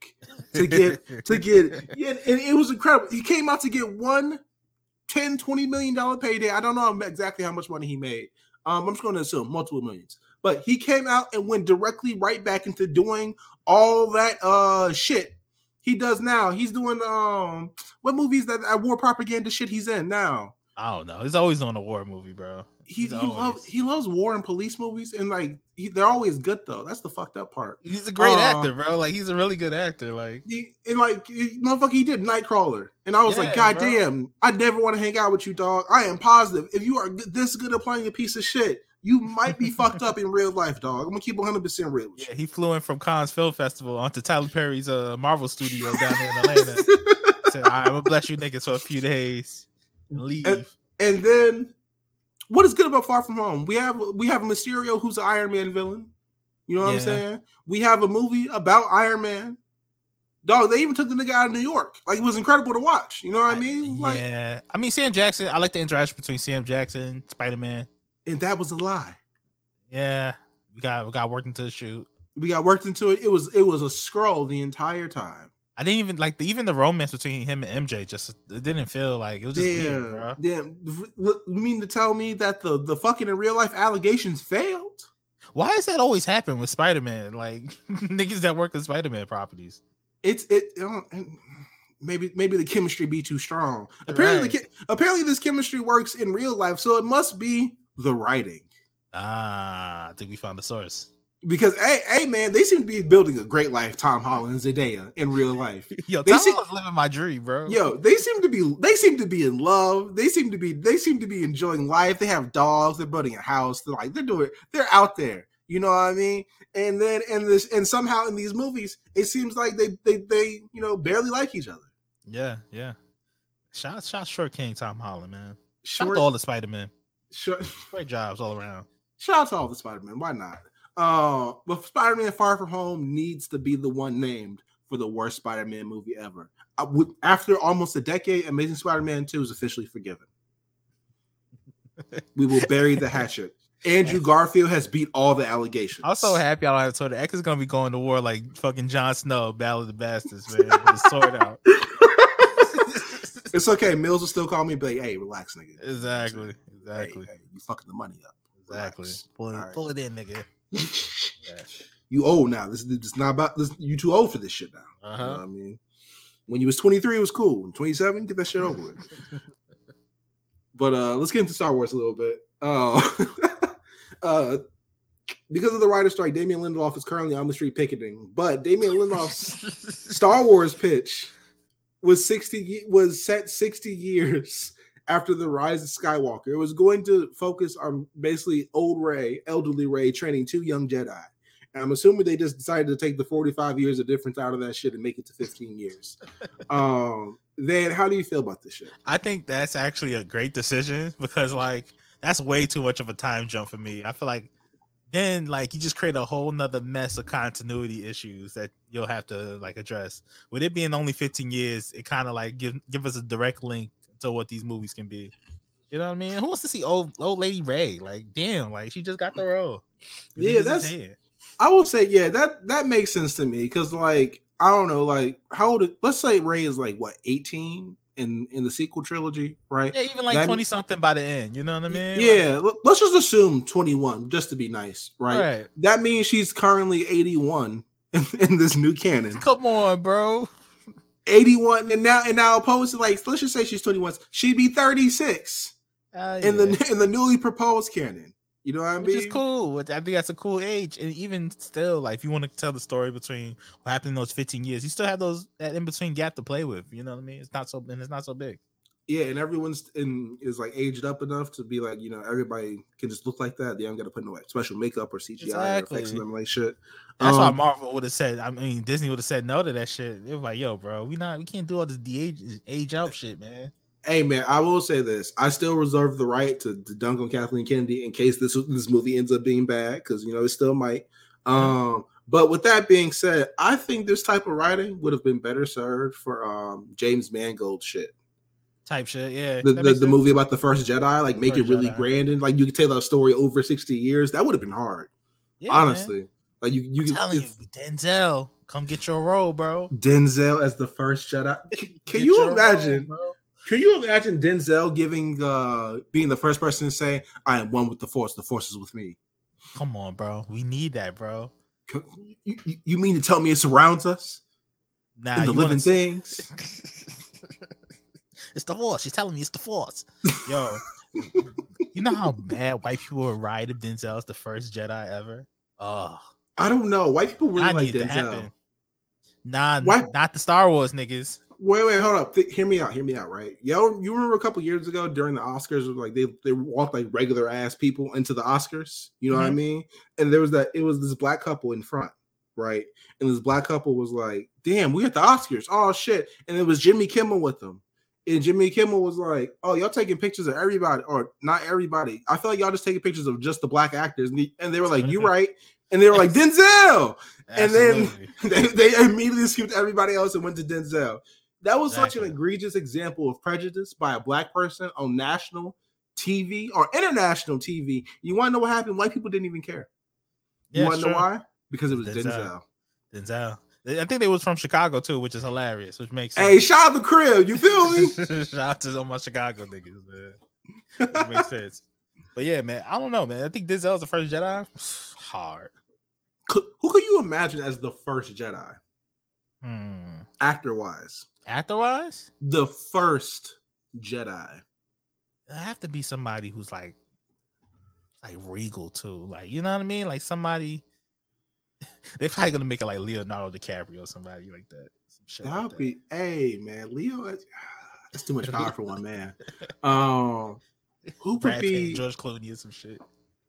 to get to get yeah, and it was incredible. He came out to get one 10 20 million dollar payday. I don't know exactly how much money he made. Um, I'm just going to assume multiple millions. But he came out and went directly right back into doing all that uh shit he does now. He's doing um what movies that uh, war propaganda shit he's in now. I don't know. He's always on a war movie, bro. He He's he always- loves he loves war and police movies and like he, they're always good though. That's the fucked up part. He's a great Uh, actor, bro. Like he's a really good actor. Like He, and like he- motherfucker, he did Nightcrawler, and I was like, Yeah, God bro. damn, I never want to hang out with you, dog. I am positive if you are this good at playing a piece of shit, you might be fucked up in real life, dog. I'm gonna keep 100 percent real. with yeah, he flew in from Cannes Film Festival onto Tyler Perry's uh Marvel studio down here in Atlanta. Said, "All right, I'm gonna bless you niggas for a few days and leave. and then, what is good about Far From Home? We have we have a Mysterio who's an Iron Man villain. You know what I'm saying? We have a movie about Iron Man. Dog, they even took the nigga out of New York. Like it was incredible to watch. You know what I mean? Like, yeah, I mean Sam Jackson. I like the interaction between Sam Jackson, Spider Man. and that was a lie. Yeah, we got we got worked into the shoot. We got worked into it. It was it was a scroll the entire time. I didn't even like the, even the romance between him and MJ. Just it didn't feel like it was just weird, Damn, bro. damn. You mean to tell me that the the fucking in real life allegations failed? Why does that always happen with Spider Man? Like niggas that work in Spider Man properties. It's it. uh, Maybe maybe the chemistry be too strong. Apparently, the, Right. che- apparently this chemistry works in real life, so it must be the writing. Ah, I think we found the source. Because hey, hey, man, they seem to be building a great life. Tom Holland and Zendaya in real life. Yo, They Tom see- Holland's living my dream, bro. Yo, they seem to be they seem to be in love. They seem to be they seem to be enjoying life. They have dogs. They're building a house. They're like they're doing. They're out there. You know what I mean? And then and this and somehow in these movies, it seems like they they they you know barely like each other. yeah, yeah. Shout out shout short King Tom Holland, man. Shout Short, to all the Spider Man. short, Great jobs all around. shout out to all the Spider Man. Why not? Uh, but Spider Man Far From Home needs to be the one named for the worst Spider Man movie ever. I would, after almost a decade, Amazing Spider Man Two is officially forgiven. we will bury the hatchet. Andrew Garfield has beat all the allegations. I'm so happy I don't have Twitter. X is gonna be going to war like fucking Jon Snow, Battle of the Bastards, man. With his sword out. It's okay. Mills will still call me, but hey, relax, nigga. Exactly. Exactly. hey, you fucking the money up. Exactly. Pull it, All right. pull it in, nigga. You old now. This is it's not about this. You too old for this shit now. You know Uh-huh. what I mean, when you was 23, it was cool. When 27, get that shit over with. but uh let's get into Star Wars a little bit. Uh, uh because of the writer strike, Damon Lindelof is currently on the street picketing. But Damon Lindelof's Star Wars pitch was 60 was set 60 years after the rise of Skywalker. It was going to focus on basically old Rey, elderly Rey training two young Jedi. And I'm assuming they just decided to take the 45 years of difference out of that shit and make it to 15 years. um then how do you feel about this shit? I think that's actually a great decision because like that's way too much of a time jump for me. I feel like then like you just create a whole nother mess of continuity issues that you'll have to like address. With it being only 15 years, it kind of like give give us a direct link to what these movies can be. You know what I mean? Who wants to see old old lady Rey? Like, damn, like she just got the role. Yeah, that's-. I will say, yeah, that that makes sense to me because, like, I don't know, like, how old? Let's say Rey is like what 18 in in the sequel trilogy, right? yeah, even like 20 something by the end. You know what I mean? Yeah, l- let's just assume 21, just to be nice, right? right. That means she's currently 81 in, in this new canon. Come on, bro. 81 and now and now opposed to like let's just say she's 21 she'd be 36 Uh, in the in the newly proposed canon you know what i mean Which is cool. Which I think that's a cool age. And even still, like if you want to tell the story between what happened in those 15 years, you still have those that in between gap to play with. You know what I mean? It's not so and it's not so big. Yeah and everyone's in is like aged up enough to be like you know everybody can just look like that they don't gotta put no special makeup or cgi or Exactly. and them like shit That's why Um, Marvel would have said. I mean, Disney would have said no to that shit. It was like, yo, bro, we not we can't do all this de age age out shit, man. Hey man, I will say this: I still reserve the right to, to dunk on Kathleen Kennedy in case this this movie ends up being bad, because you know it still might. Um, but with that being said, I think this type of writing would have been better served for um James Mangold shit. Type shit, yeah. The the, the movie about the first Jedi, like make it really Jedi. grand and like you could tell that story over sixty years. That would have been hard, Yeah, man. honestly. Like you you could- you, Denzel, come get your role, bro. Denzel as the first Jedi. Can Get you your role, imagine? Can you imagine Denzel giving uh being the first person to say, "I am one with the Force. The Force is with me." Come on, bro. We need that, bro. You, you- mean to tell me it surrounds us Nah, and the living wanna- things? it's the force. She's telling me it's the force. Yo, you know how bad white people would ride if Denzel's the first Jedi ever? Oh, I don't know. White people really I like need it to Denzel. Nah, Why- not the Star Wars niggas. Wait, wait, hold up. Th- hear me out. Hear me out. Right? Yo, you remember a couple years ago during the Oscars, like they they walked like regular ass people into the Oscars. You know what I Mhm. mean? And there was that. It was this black couple in front, right? And this black couple was like, "Damn, we at the Oscars. Oh shit!" And it was Jimmy Kimmel with them. And Jimmy Kimmel was like, "Oh, y'all taking pictures of everybody, or not everybody? I feel like y'all just taking pictures of just the black actors." And, he- and they were like, "You right?" And they were like, "Denzel." And then- they, they immediately skipped everybody else and went to Denzel. That was such an egregious example of prejudice by a black person on national TV or international TV. You want to know what happened? White people didn't even care. You want to know why? Because it was Denzel. Denzel. Denzel. I think they was from Chicago too, which is hilarious, which makes sense. Hey, shout out the crib. You feel me? Shout out to all my Chicago niggas, man. Makes sense. But yeah, man, I don't know, man. I think Denzel's the first Jedi. Hard. Who could you imagine as the first Jedi, Hmm. actor wise? Actor wise, The first Jedi. it have to be somebody who's like, like regal too. Like, you know what I mean? Like somebody. They're probably gonna make it like Leonardo DiCaprio or somebody like that. Some That like would that. be, hey man, Leo. That's, too much power for one man. Um, who would Brad Pitt, be George Clooney or some shit.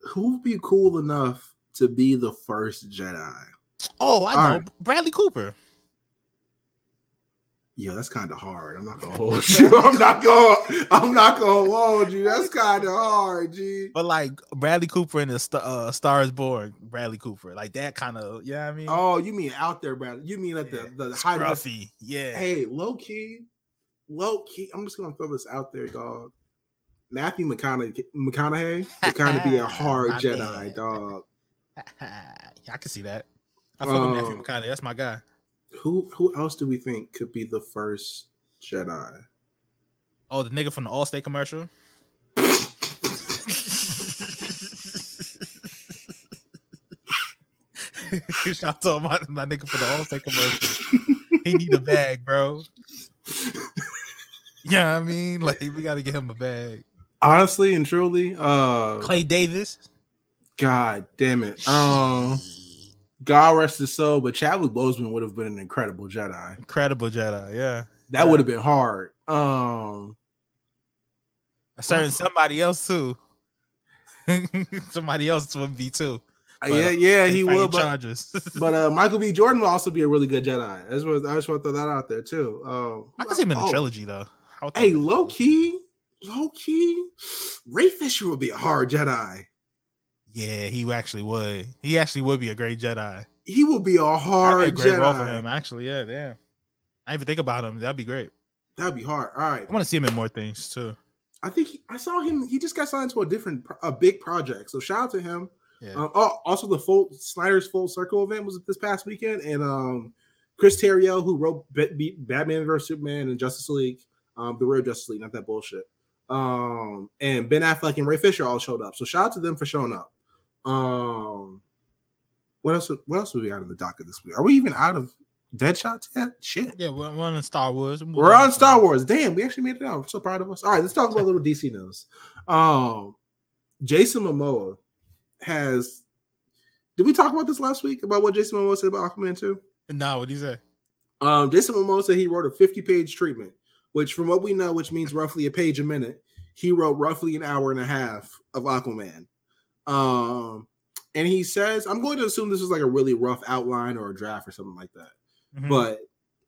who would be cool enough to be the first Jedi? Oh, I know Alright. Bradley Cooper. Yo, that's kind of hard. I'm not gonna hold you. I'm not gonna. I'm not gonna hold you. That's kind of hard, G. But like Bradley Cooper in the uh, Star is Born, Bradley Cooper, like that kind of, yeah, you know what I mean, Oh, you mean out there, Brad? You mean at Yeah. the the high? scruffy, yeah. Hey, low key, low key. I'm just gonna throw this out there, dog. Matthew McConaughey, McConaughey would kind of be a hard Jedi, dog. yeah, I can see that. I fuck with Matthew Um, McConaughey. That's my guy. Who who else do we think could be the first Jedi? Oh, the nigga from the Allstate commercial. Shout out my, my nigga for the Allstate commercial. he need a bag, bro. Yeah, I mean, like we gotta get him a bag. Honestly and truly, uh, Clay Davis. God damn it. Um, God rest his soul, but Chadwick Boseman would have been an incredible Jedi. Incredible Jedi, yeah. That Yeah. would have been hard. Um, A certain somebody else too. somebody else would be too. But, yeah, yeah, he would, but but uh, Michael B. Jordan will also be a really good Jedi. I just want, I just want to throw that out there too. Um, I can see him in the oh, trilogy though. Hey, low key, low key, Ray Fisher would be a hard Jedi. Yeah, he actually would. He actually would be a great Jedi. He would be a hard be a great role for him. Actually, yeah, yeah. I even think about him. That'd be great. That'd be hard. All right, I want to see him in more things too. I think he, I saw him. He just got signed to a different, a big project. So shout out to him. Yeah. Um, oh, also the full Snyder's Full Circle event was this past weekend, and um, Chris Terrio, who wrote B- B- Batman vs Superman and Justice League, um, the real Justice League, not that bullshit. Um, and Ben Affleck and Ray Fisher all showed up. So shout out to them for showing up. Um, what else? What else do we got in the docket this week? Are we even out of? Deadshot? Yeah, shit. Yeah, we're, we're on Star Wars. We're on Star Wars. Damn, we actually made it out. I'm so proud of us. All right, let's talk about a little DC news. Um, Jason Momoa has. Did we talk about this last week about what Jason Momoa said about Aquaman 2? No, what do you say? Um, Jason Momoa said he wrote a 50 page treatment, which, from what we know, which means roughly a page a minute, he wrote roughly an hour and a half of Aquaman. Um, and he says, I'm going to assume this is like a really rough outline or a draft or something like that. Mhm. But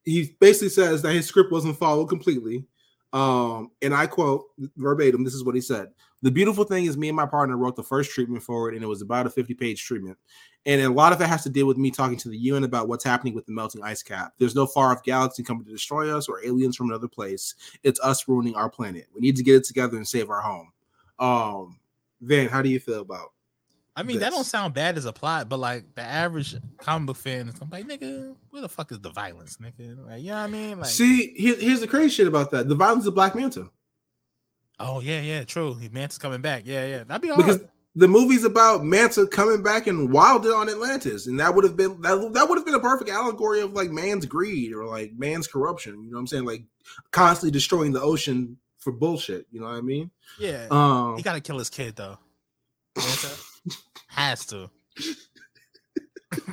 he basically says that his script wasn't followed completely. Um, and I quote verbatim, this is what he said. The beautiful thing is me and my partner wrote the first treatment for it, and it was about a 50 page treatment. And a lot of it has to deal with me talking to the UN about what's happening with the melting ice cap. There's no far off galaxy coming to destroy us or aliens from another place. It's us ruining our planet. We need to get it together and save our home. Um, Van, how do you feel about I mean, that don't sound bad as a plot, but like the average comic book fan is gonna like, nigga, where the fuck is the violence, nigga? Like, you know what I mean? Like, See, here- here's the crazy shit about that. The violence of Black Manta. oh yeah, yeah, true. Manta's coming back. Yeah, yeah, that'd be all Because right. the movie's about Manta coming back and wilded on Atlantis, and that would have been that, that would have been a perfect allegory of like man's greed or like man's corruption. You know what I'm saying? Like constantly destroying the ocean for bullshit. You know what I mean? Yeah, Um, he gotta kill his kid though. Has to.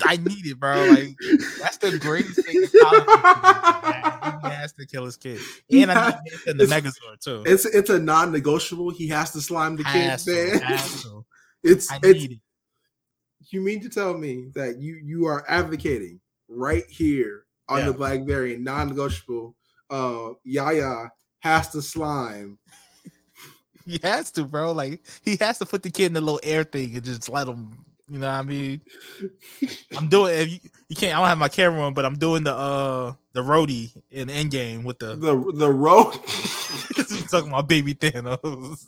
I need it, bro. Like that's the greatest thing in books. He has to kill his kid, He and I need Manta in the Megazord too. it's it's a non-negotiable. He has to slime the has kid, to, man. has to. It's I it's it. you mean to tell me that you you are advocating right here on Yeah. the black variant non-negotiable uh yaya has to slime He has to, bro. Like he has to put the kid in the little air thing and just let him. You know what I mean? I'm doing. If you, you can't, I don't have my camera on, but I'm doing the uh the Rhodey in Endgame with the the the road talking about baby Thanos.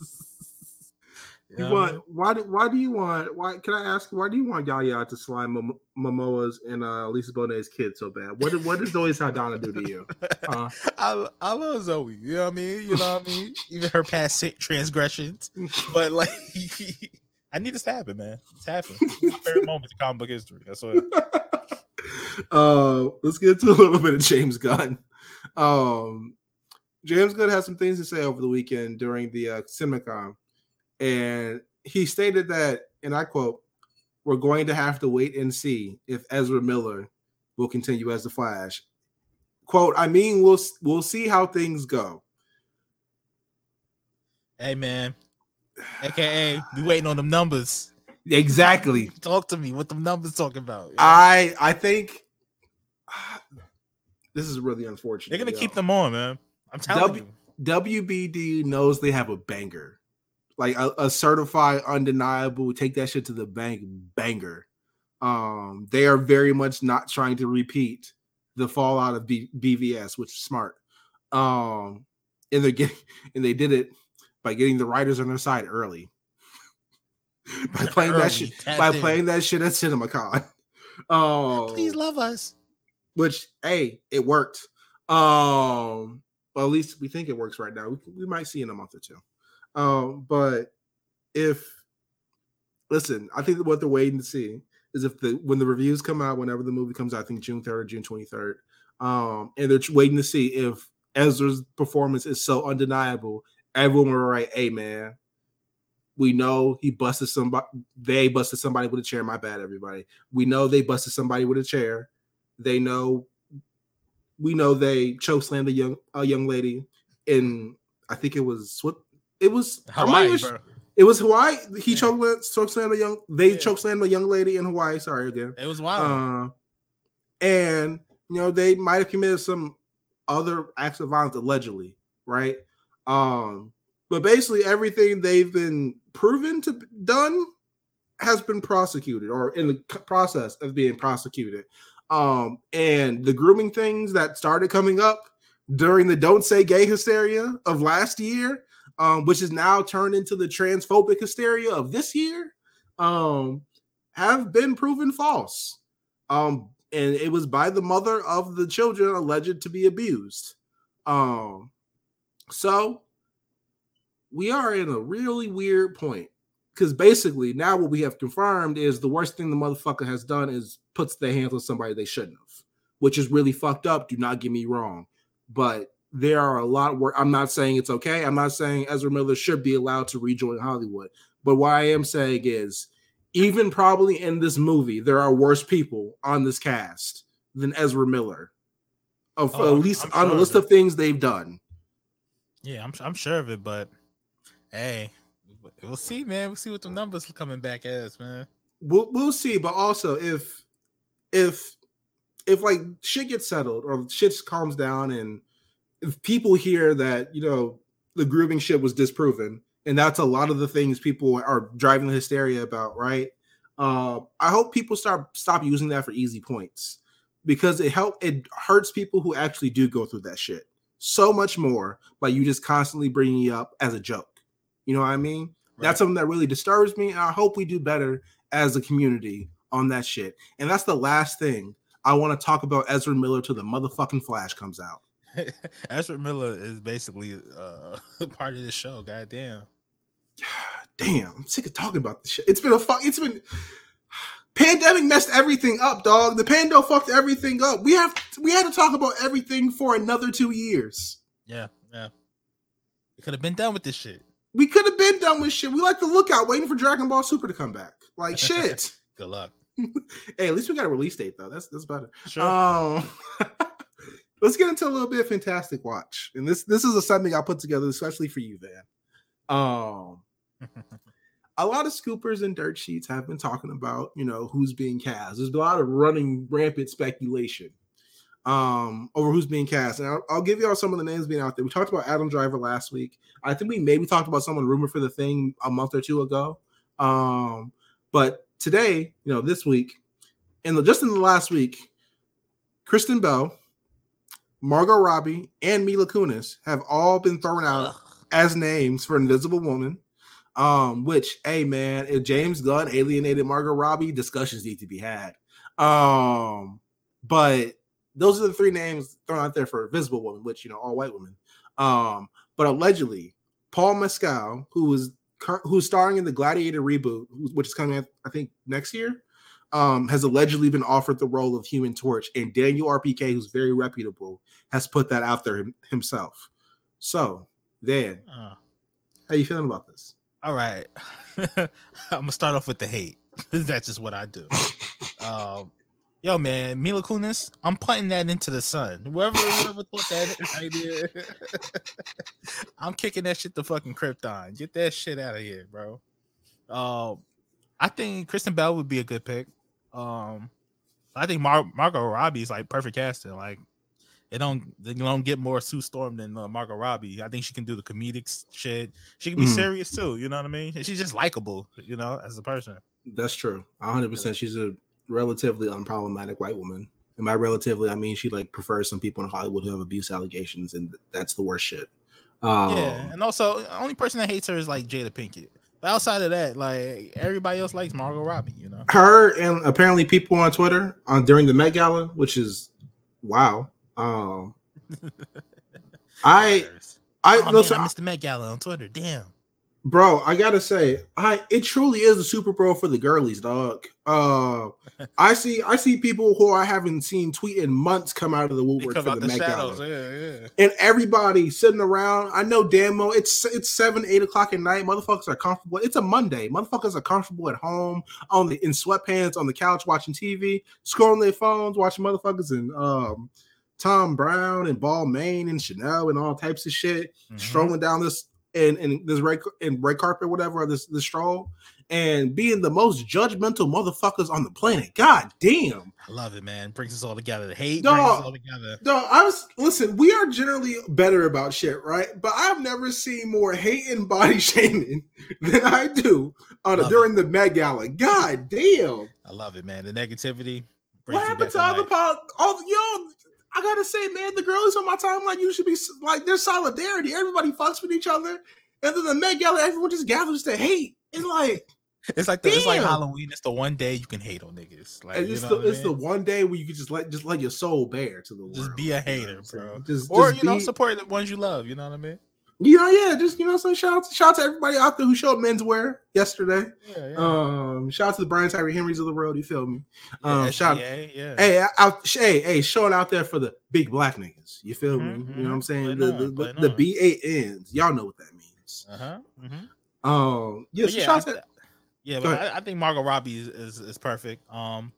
You know what I want why do why do you want why can I ask why do you want Yaya to slime Mom- Momoa's and uh Lisa Bonet's kid so bad? What what did Zoe Saldana do to you? Uh, I, I love Zoe. You know what I mean? You know what I mean? Even her past transgressions. But like I need this to happen, man. It's happening. It's my favorite moment in comic book history. That's what uh let's get to a little bit of James Gunn. Um James Gunn had some things to say over the weekend during the uh, CinemaCon, and he stated that, and I quote, "We're going to have to wait and see if Ezra Miller will continue as the Flash." Quote, I mean, we'll we'll see how things go. Hey man. AKA we waiting on them numbers. Exactly. Talk to me. What them numbers talking about? I I think this is really unfortunate. They're gonna yo. keep them on, man. I'm telling W- you. WBD knows they have a banger, like a, a certified, undeniable, take that shit to the bank banger. Um, they are very much not trying to repeat the fallout of B- BVS, which is smart. Um, and they're getting, and they did it by getting the writers on their side early. by playing Early, that shit, by in. playing that shit at CinemaCon. Um, Please love us. which hey, it worked. Um, well, at least we think it works right now. We, we might see in a month or two. Um, but if listen, I think what they're waiting to see is if the when the reviews come out, whenever the movie comes out, I think June third June twenty third. Um, and they're waiting to see if Ezra's performance is so undeniable. Everyone will write, "Hey, man." We know he busted somebody. They busted somebody with a chair. My bad, everybody. We know they busted somebody with a chair. They know we know they choke slammed a young a young lady in I think it was what it was Hawaii. It was Hawaii. He Yeah. choke choke slammed a young they Yeah. choke slammed a young lady in Hawaii. Sorry again. It was wild. Uh, and you know they might have committed some other acts of violence allegedly, right? Um, but basically everything they've been proven to done has been prosecuted or in the process of being prosecuted. Um, and the grooming things that started coming up during the "Don't Say Gay" hysteria of last year, um, which is now turned into the transphobic hysteria of this year, um, have been proven false. Um, and it was by the mother of the children alleged to be abused. Um, so we are in a really weird point because basically now what we have confirmed is the worst thing the motherfucker has done is puts their hands on somebody they shouldn't have. which is really fucked up. Do not get me wrong, but there are a lot where I'm not saying it's okay. I'm not saying Ezra Miller should be allowed to rejoin Hollywood, but what I am saying is, even probably in this movie, there are worse people on this cast than Ezra Miller. Of Oh, at least I'm on the sure list of of things they've done. Yeah, I'm I'm sure of it, but hey, we'll see, man. We'll see what the numbers coming back as, man. we'll we'll see. But also, if if if like shit gets settled or shit calms down, and if people hear that you know the grooming shit was disproven, and that's a lot of the things people are driving the hysteria about, right? Uh, I hope people start stop using that for easy points because it help it hurts people who actually do go through that shit so much more by you just constantly bringing it up as a joke. You know what I mean? That's something that really disturbs me. And I hope we do better as a community on that shit. And that's the last thing I want to talk about Ezra Miller till the motherfucking Flash comes out. Ezra Miller is basically uh part of the show. Goddamn. Damn, I'm sick of talking about this shit. It's been a fuck. It's been pandemic messed everything up, dog. The pando fucked everything up. We have we had to talk about everything for another two years. Yeah, yeah. We could have been done with this shit. We could have been done with shit. We like the lookout, waiting for Dragon Ball Super to come back. Like shit. Good luck. hey, at least we got a release date though. That's that's better. Sure. Um, let's get into a little bit of Fantastic Watch, and this this is a something I put together especially for you, Van. Um, a lot of scoopers and dirt sheets have been talking about you know who's being cast. There's a lot of running rampant speculation um over who's being cast, and I'll, I'll give you all some of the names being out there. We talked about Adam Driver last week. I think we maybe talked about someone rumored for the thing a month or two ago. Um, but today, you know, this week, and just in the last week, Kristen Bell, Margot Robbie, and Mila Kunis have all been thrown out Ugh. as names for Invisible Woman. Um, which, hey man, if James Gunn alienated Margot Robbie, discussions need to be had. Um, but those are the three names thrown out there for Invisible Woman, which you know, all white women. Um, but allegedly, Paul Mescal, who was who's starring in the Gladiator reboot, which is coming out, I think next year, um, has allegedly been offered the role of Human Torch, and Daniel RPK, who's very reputable, has put that out there him- himself. So, then, Uh, how you feeling about this? all right. I'm gonna start off with the hate. That's just what I do. Um, yo, man, Mila Kunis, I'm putting that into the sun. Whoever, whoever thought that idea, I'm kicking that shit to fucking Krypton. Get that shit out of here, bro. Um, I think Kristen Bell would be a good pick. Um, I think Mar- Margot Robbie's like perfect casting. Like, it don't they don't get more Sue Storm than uh, Margot Robbie. I think she can do the comedic shit. She can be Mhm. serious too. You know what I mean? And she's just likable. You know, as a person. That's true. 100%. She's a relatively unproblematic white woman. And by relatively, I mean she like prefers some people in Hollywood who have abuse allegations, and that's the worst shit. Um, yeah, and also the only person that hates her is like Jada Pinkett. Outside of that, like everybody else likes Margot Robbie. You know. her and apparently people on Twitter on during the Met Gala, which is wow. Um, I I oh, listen, man, I missed the Met Gala on Twitter. Damn. Bro, I gotta say, I it truly is a Super Bowl for the girlies, dog. Uh, I see I see people who I haven't seen tweet in months come out of the woodwork for the, the Met shadows. Gala. Yeah, yeah. and everybody sitting around. I know damn well it's it's seven, eight o'clock at night. Motherfuckers are comfortable. It's a Monday. Motherfuckers are comfortable at home on the in sweatpants on the couch watching TV, scrolling their phones, watching motherfuckers and um Thom Browne and Balmain and Chanel and all types of shit, Mhm. strolling down this and and this red and red carpet, whatever, this this stroll, and being the most judgmental motherfuckers on the planet. God damn. I love it, man. Brings us all together. The hate Dog. brings us all together. No, I was listen. We are generally better about shit, right? But I've never seen more hate and body shaming than I do on Love during the Met Gala. God damn! I love it, man. The negativity. What happened to all the pol- all the- yo? I gotta say, man, the girls on my timeline usually be like there's solidarity. Everybody fucks with each other, and then the Met Gala, everyone just gathers to hate. And like, It's like the, it's like Halloween. It's the one day you can hate on niggas. Like you it's know the I it's the one day where you can just let just let your soul bare to the world. Just be a hater, what I'm saying? bro. Just, or just you know support the ones you love. You know what I mean? You know, yeah, just you know, so shout out, to, shout out to everybody out there who showed menswear yesterday. Yeah, yeah. Um, shout out to the Brian Tyree Henrys of the world. You feel me? Um, yeah, shout, SGA, yeah. hey, out, hey, hey, showing out there for the big black niggas. You feel me? Mhm, You know what I'm saying? Playing The on, the, playing the, the on. B A N's. Y'all know what that means. Uh-huh. mhm. Um, yeah, so yeah, shout I out to yeah, but. I, I think Margot Robbie is, is, is perfect. Um,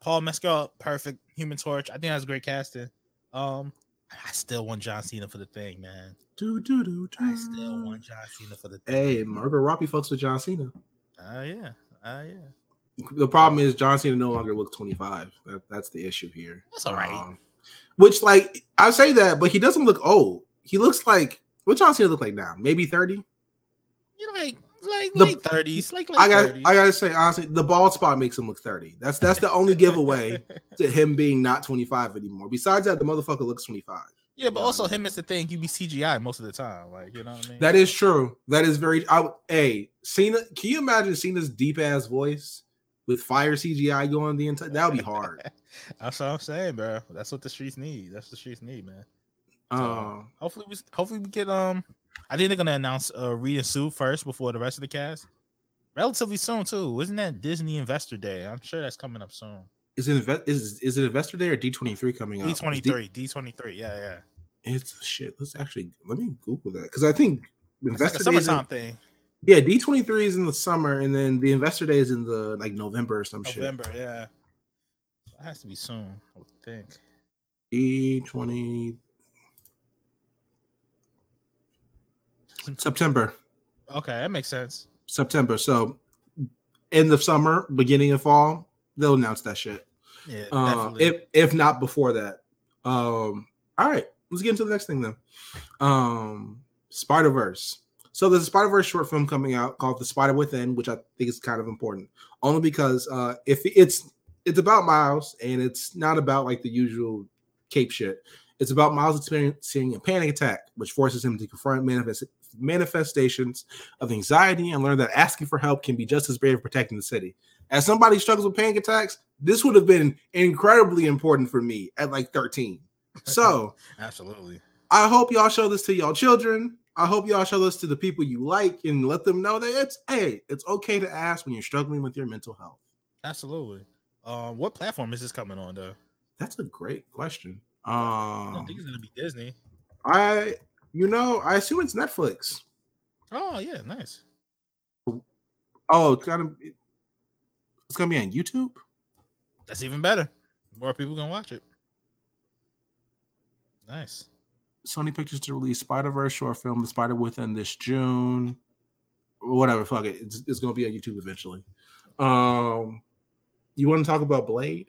Paul Mescal, perfect. Human Torch, I think that's great casting. Um, I still want John Cena for the thing, man. Do, do, do, I still want John Cena for the. Hey, Margot Robbie fucks with John Cena. Uh, yeah, uh, yeah. The problem is John Cena no longer looks 25. That, that's the issue here. That's all right. Um, which, like, I say that, but he doesn't look old. He looks like what John Cena look like now? Maybe 30. You know, like like The- late thirties, like late I got 30s. I gotta say honestly, the bald spot makes him look 30. That's that's the only giveaway to him being not 25 anymore. Besides that, the motherfucker looks 25. Yeah, but also him is the thing. You be CGI most of the time, like you know what I mean. That is true. That is very I hey, Cena, can you imagine Cena's deep ass voice with fire CGI going the entire that would be hard. That's what I'm saying, bro. That's what the streets need. That's what the streets need, man. Um Hopefully, we hopefully we get um. I think they're gonna announce uh Reed and Sue first before the rest of the cast. Relatively soon too. Isn't that Disney Investor Day? I'm sure that's coming up soon. is it is is it Investor Day or D23 coming out? D twenty three, D twenty three. Yeah, yeah. It's shit. Let's actually let me Google that because I think It's like Investor Day in, thing. yeah D twenty three is in the summer and then the Investor Day is in the like November or some November. Yeah. It has to be soon. I would think. shit. D twenty September Okay, that makes sense. September. So end of summer, beginning of fall, they'll announce that shit. Yeah, Uh, if if not before that. Um, all right, let's get into the next thing then. Um, Spider Verse. So there's a Spider Verse short film coming out called The Spider Within, which I think is kind of important, only because uh, if it's it's about Miles and it's not about like the usual cape shit. It's about Miles experiencing a panic attack, which forces him to confront manifest- manifestations of anxiety and learn that asking for help can be just as brave as protecting the city. As somebody struggles with panic attacks, this would have been incredibly important for me at like 13. So Absolutely. I hope y'all show this to y'all children. I hope y'all show this to the people you like and let them know that it's hey, it's okay to ask when you're struggling with your mental health. Absolutely. Um, what platform is this coming on though? That's a great question. I don't Um, think it's gonna be Disney. I you know I assume it's Netflix. Oh yeah, nice. Oh, it's gonna be, it's gonna be on YouTube. That's even better. More people gonna watch it. Nice. Sony Pictures to release Spider Verse short film, The Spider Within, this June. Whatever, fuck it. It's, it's gonna be on YouTube eventually. Um, you want to talk about Blade?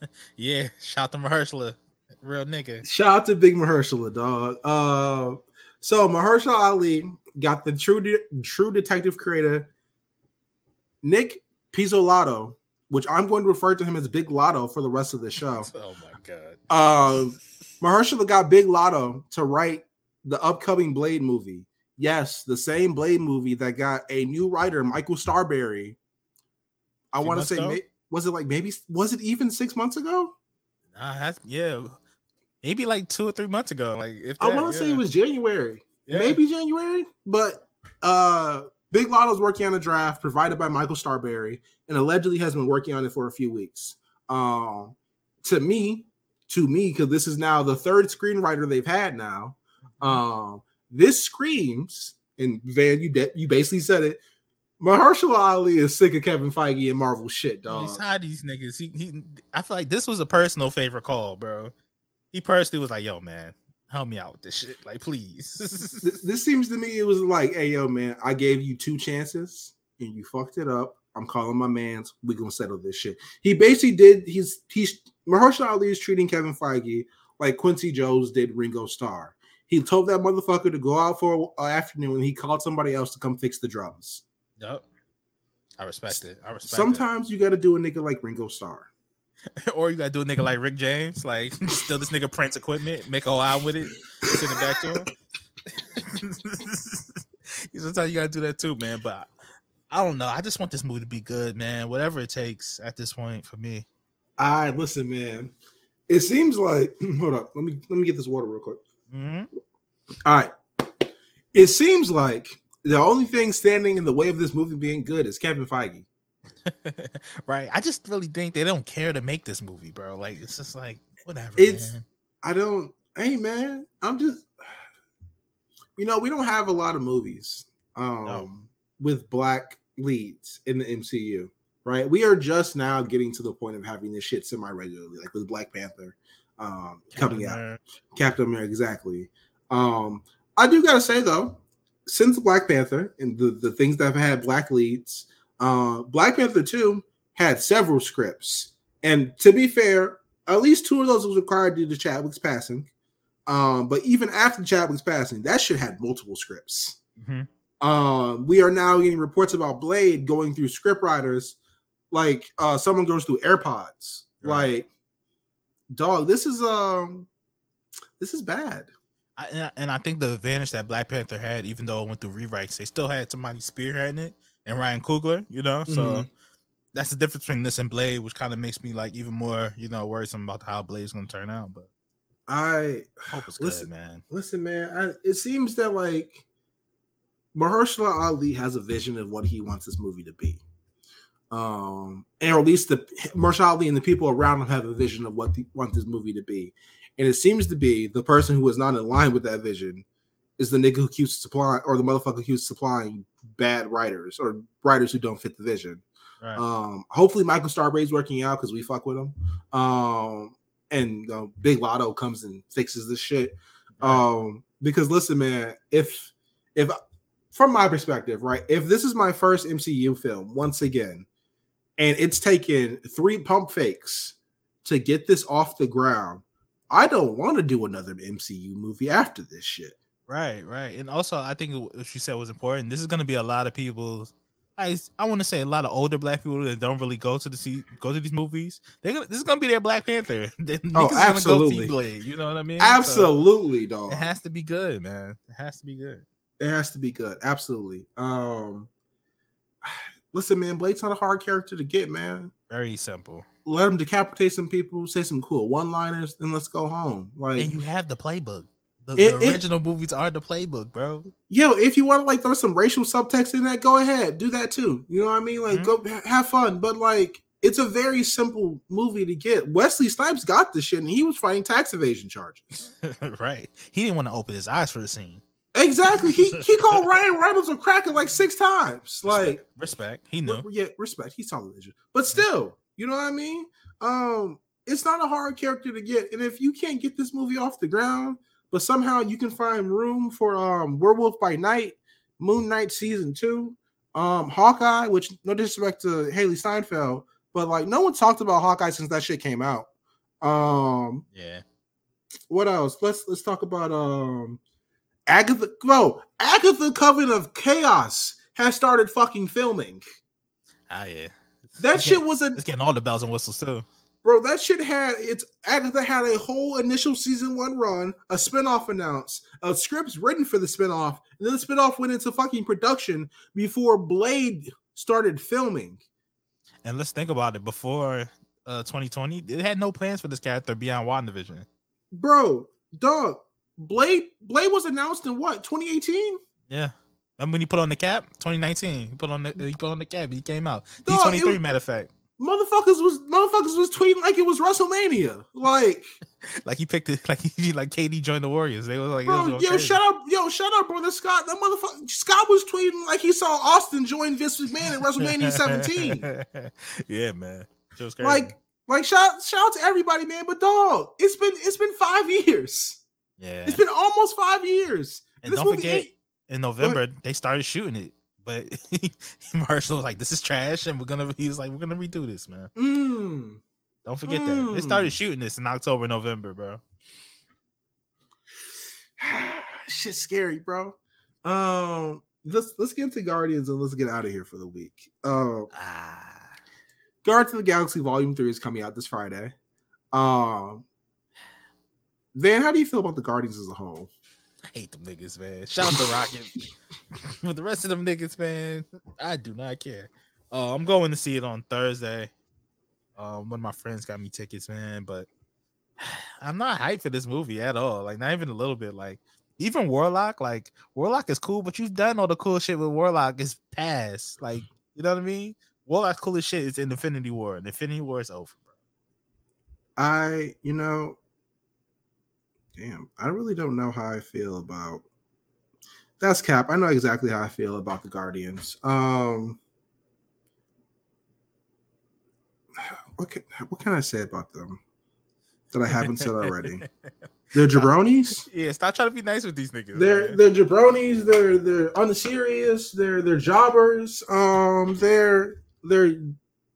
Yeah, shout to Mahershala, real nigga. Shout out to Big Mahershala, dog. Uh, so Mahershala Ali got the True De- True Detective creator Nic Pizzolatto, which I'm going to refer to him as Big Lotto for the rest of the show. Oh my god. Um, Mahershala got Big Lotto to write the upcoming Blade movie. Yes, the same Blade movie that got a new writer, Michael Starrbury. I want to say, may- was it like maybe was it even six months ago? Nah, that's yeah. Maybe like two or three months ago. Like if I want to say it was January, Yeah. maybe January. But uh, Big Lotto's working on a draft provided by Michael Starrbury, and allegedly has been working on it for a few weeks. Um, to me, to me, because this is now the third screenwriter they've had now. Um, this screams, and Van, you de- you basically said it. Mahershala Ali is sick of Kevin Feige and Marvel shit, dog. He's of these niggas. He, he, I feel like this was a personal favorite call, bro. He personally was like, "Yo, man, help me out with this shit, like, please." this, this seems to me it was like, hey yo, man, I gave you two chances and you fucked it up. I'm calling my man's. We gonna settle this shit. He basically did. He's he's Mahershala Ali is treating Kevin Feige like Quincy Jones did Ringo Starr. He told that motherfucker to go out for an uh, afternoon and he called somebody else to come fix the drums. yep. I respect it. I respect Sometimes you got to do a nigga like Ringo Starr. or you gotta do a nigga like Rick James, like steal this nigga Prince equipment, make a whole album with it, send it back to him. Sometimes you gotta do that too, man. But I don't know. I just want this movie to be good, man. Whatever it takes at this point for me. All right, listen, man. It seems like hold up. Let me let me get this water real quick. Mhm. All right. It seems like the only thing standing in the way of this movie being good is Kevin Feige. right. I just really think they don't care to make this movie, bro. Like it's just like whatever. It's- man. I don't. Hey man, I'm just. You know, we don't have a lot of movies um, No. with black leads in the MCU, right? We are just now getting to the point of having this shit semi regularly, like with Black Panther um, coming out. Captain America, exactly. Um, I do gotta say though, since Black Panther and the, the things that have had black leads, uh, Black Panther 2 had several scripts. And to be fair, at least two of those was required due to Chadwick's passing. Um, but even after Chadwick's passing, that shit had multiple scripts. Mhm. Um, we are now getting reports about Blade going through script writers, like uh someone goes through AirPods. Right. Like, dog, this is um this is bad. I, and I- and I think the advantage that Black Panther had, even though it went through rewrites, they still had somebody spearheading it and Ryan Coogler, you know. So Mhm. that's the difference between this and Blade, which kind of makes me like even more, you know, worrisome about how Blade's gonna turn out. But I hope it's Listen, good, man. listen, man. I, it seems that like Mahershala Ali has a vision of what he wants this movie to be, um, and or at least the Mahershala Ali and the people around him have a vision of what they want this movie to be. And it seems to be the person who is not in line with that vision is the nigga who keeps supplying, or the motherfucker who keeps supplying bad writers or writers who don't fit the vision. Right. Um, hopefully Michael Starrbury's working out because we fuck with him. Um, and uh, Big Lotto comes and fixes this shit. Um, because listen, man, if if from my perspective, right, if this is my first MCU film once again, and it's taken three pump fakes to get this off the ground, I don't want to do another MCU movie after this shit. Right, right. And also I think what you said was important. This is gonna be a lot of people I I want to say a lot of older black people that don't really go to the see go to these movies. They're gonna this is gonna be their Black Panther. Oh, Go absolutely. Blade, you know what I mean? So, Absolutely, dog. it has to be good, man. It has to be good. It has to be good. Absolutely. Um listen, man, Blade's not a hard character to get, man. Very simple. Let him decapitate some people, say some cool one-liners, and let's go home. Like And you have the playbook. The, It- the it- original movies are the playbook, bro. yo, if you want to like throw some racial subtext in that, go ahead, do that too. You know what I mean? Like, hmm? go ha- have fun, but like, it's a very simple movie to get. Wesley Snipes got this shit, and he was fighting tax evasion charges. right. He didn't want to open his eyes for the scene. Exactly. He he called Ryan Reynolds a cracker like six times. Like, Respect. He knew. yeah, respect. He's television, but still, you know what I mean? Um, it's not a hard character to get, and if you can't get this movie off the ground, but somehow you can find room for um Werewolf by Night, Moon Knight season two, um Hawkeye, which no disrespect to Hailee Steinfeld, but like no one talked about Hawkeye since that shit came out. Um, Yeah. what else? Let's let's talk about um Agatha. Bro, Agatha Coven of Chaos has started fucking filming. Ah, yeah. That It's shit getting- was a It's getting all the bells and whistles too. bro. That shit had it's Agatha had a whole initial season one run, a spinoff announced, a scripts written for the spinoff, and then the spinoff went into fucking production before Blade started filming. And let's think about it. Before uh 2020, it had no plans for this character beyond WandaVision. Bro, dog, Blade Blade was announced in what 2018? Yeah. And when he put on the cap, 2019, he put on the he put on the cap. He came out. It D23, was- matter of fact. Motherfuckers was motherfuckers was tweeting like it was WrestleMania. Like Like he picked it, like he like KD joined the Warriors. They was like, was Bro, going yo, crazy. shut up, yo, shut up, brother Scott. That motherfucker Scott was tweeting like he saw Austin join Vince McMahon at WrestleMania 17. yeah, man. Crazy. Like, like shout shout out to everybody, man. But dog, it's been it's been five years. Yeah. It's been almost five years. And this don't movie forget, in November they started shooting it, but Marshall was like, "This is trash," and we're gonna. He was like, "We're gonna redo this, man. Mm. Don't forget that they started Mm. shooting this in October, November, bro." Shit's scary, bro. Um, let's let's get into Guardians and let's get out of here for the week. Um, Ah, Guardians of the Galaxy Volume Three is coming out this Friday. Um, Van, how do you feel about the Guardians as a whole? I hate them niggas, man. Shout out to Rocket, but the rest of them niggas, man, I do not care. Uh, I'm going to see it on Thursday. Um, one of my friends got me tickets, man, but I'm not hyped for this movie at all. Like, not even a little bit. Like, even Warlock, like Warlock is cool, but you've done all the cool shit with Warlock is past. Like, you know what I mean? Warlock's cool as shit is in Infinity War, and Infinity War is over, bro. I, you know, damn, I really don't know how I feel about that's cap. I know exactly how I feel about the Guardians. Um what can what can I say about them that I haven't said already? They're jabronis. Yeah, stop trying to be nice with these niggas. They're man. they're jabronis. They're they're unserious. They're they're jobbers. Um, they're they're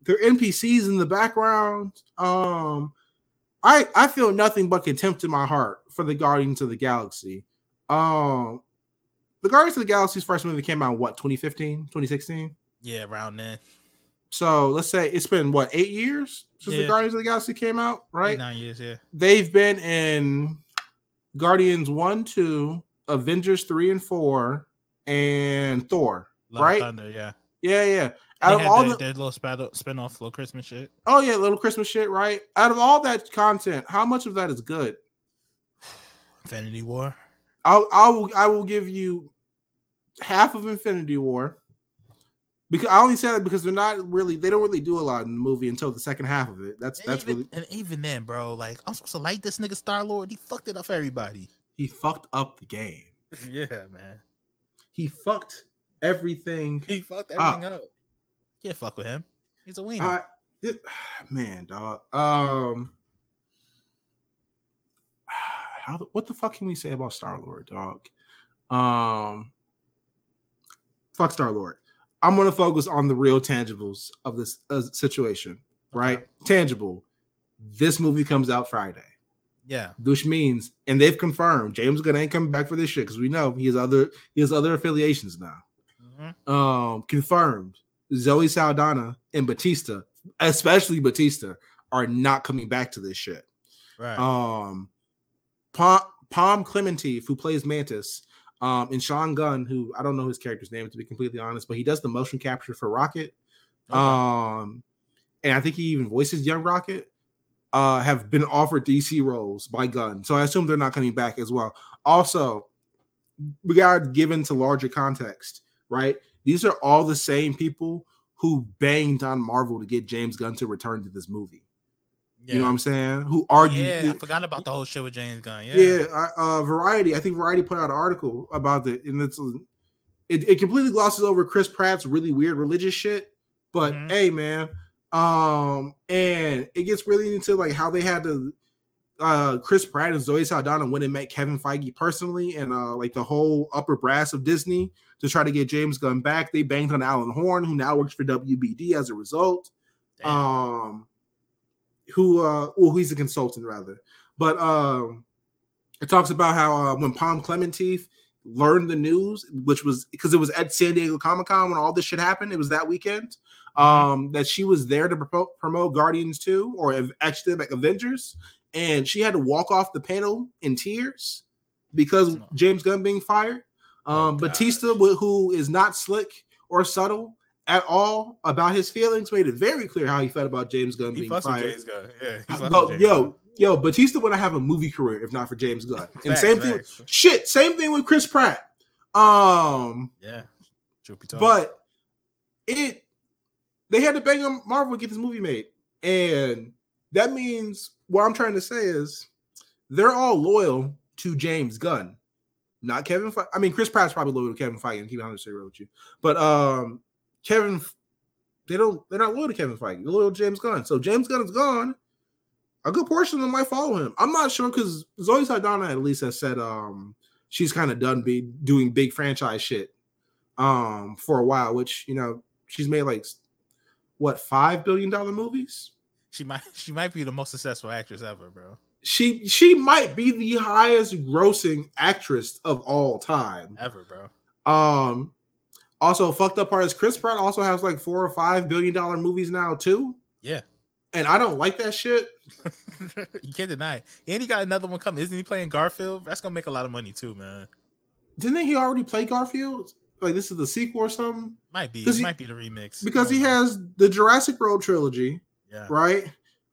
they're NPCs in the background. Um, I I feel nothing but contempt in my heart for the Guardians of the Galaxy. Um, the Guardians of the Galaxy's first movie came out what 2015, 2016. yeah, around then. So let's say it's been what eight years since the Guardians of the Galaxy came out, Eight, right? nine years, yeah. they've been in Guardians 1, 2, Avengers 3 and 4, and Thor. Love Right? Thunder, yeah. Yeah, yeah. They Out of had all their, the their little spin spin off little Christmas shit. oh yeah, little Christmas shit, right? Out of all that content, how much of that is good? Infinity War. I'll I will I will give you half of Infinity War. Because I only said that because they're not really they don't really do a lot in the movie until the second half of it. That's And that's even, really and even then, bro, like I'm supposed to like this nigga Star Lord. He fucked it up for everybody. he fucked up the game. yeah, man. He fucked everything He fucked everything up. Can't fuck with him. He's a wiener. I, it, man, dog. Um, how the, what the fuck can we say about Star Lord, dog? Um, fuck Star Lord. I'm gonna focus on the real tangibles of this uh, situation, right? Okay. Tangible. This movie comes out Friday, yeah. which means, and they've confirmed James Gunn ain't coming back for this shit because we know he has other he has other affiliations now Mhm. um confirmed Zoe Saldana and Batista, especially Batista, are not coming back to this shit. Right. Um Palm, Pom Klementieff, who plays Mantis, um, and Sean Gunn, who I don't know his character's name to be completely honest, but he does the motion capture for Rocket. Okay. Um, and I think he even voices Young Rocket. Uh, have been offered DC roles by Gunn, so I assume they're not coming back as well. Also, we got given to larger context, right? These are all the same people who banged on Marvel to get James Gunn to return to this movie. Yeah. You know what I'm saying? Who argued? yeah, I forgot about the whole shit with James Gunn. Yeah. Yeah, uh, uh, Variety. I think Variety put out an article about it, and it's it, it completely glosses over Chris Pratt's really weird religious shit. But Mhm. hey, man, um, and it gets really into like how they had to. Uh, Chris Pratt and Zoe Saldana went and met Kevin Feige personally, and uh, like the whole upper brass of Disney to try to get James Gunn back. They banged on Alan Horn, who now works for WBD as a result Damn. um who uh well he's a consultant rather. But um it talks about how uh, when pom klementieff learned the news which was because it was at san diego comic-con when all this shit happened it was that weekend um that she was there to promote, promote guardians 2 or actually like avengers and she had to walk off the panel in tears because james gunn being fired. Oh, um batista who is not slick or subtle at all about his feelings made it very clear how he felt about james gunn he being fired James Gunn. Yeah. he fucks Yo, yo, Batista would have a movie career if not for James Gunn. And Facts, same thing, facts. shit, same thing with Chris Pratt. Um, Yeah. Truth be told. but it they had to bang on Marvel to get this movie made, and that means what I'm trying to say is they're all loyal to James Gunn, not Kevin. Fe- I mean, Chris Pratt's probably loyal to Kevin Feige. And keep honest with you, but um, Kevin, they don't. They're not loyal to Kevin Feige. They're loyal to James Gunn. So James Gunn is gone. A good portion of them might follow him. I'm not sure because Zoe Saldana at least has said um she's kind of done be doing big franchise shit um for a while, which you know she's made like what five billion dollar movies. she might she might be the most successful actress ever, bro. She she might be the highest grossing actress of all time. Ever, bro. Um, also fucked up part is Chris Pratt also has like four or five billion dollar movies now too, Yeah. and I don't like that shit. you can't deny it. And he got another one coming. Isn't he playing Garfield? That's gonna make a lot of money too, man. Didn't he already play Garfield? Like this is the sequel or something? Might be. It he- might be the remix. Because he has the Jurassic World trilogy, yeah. right?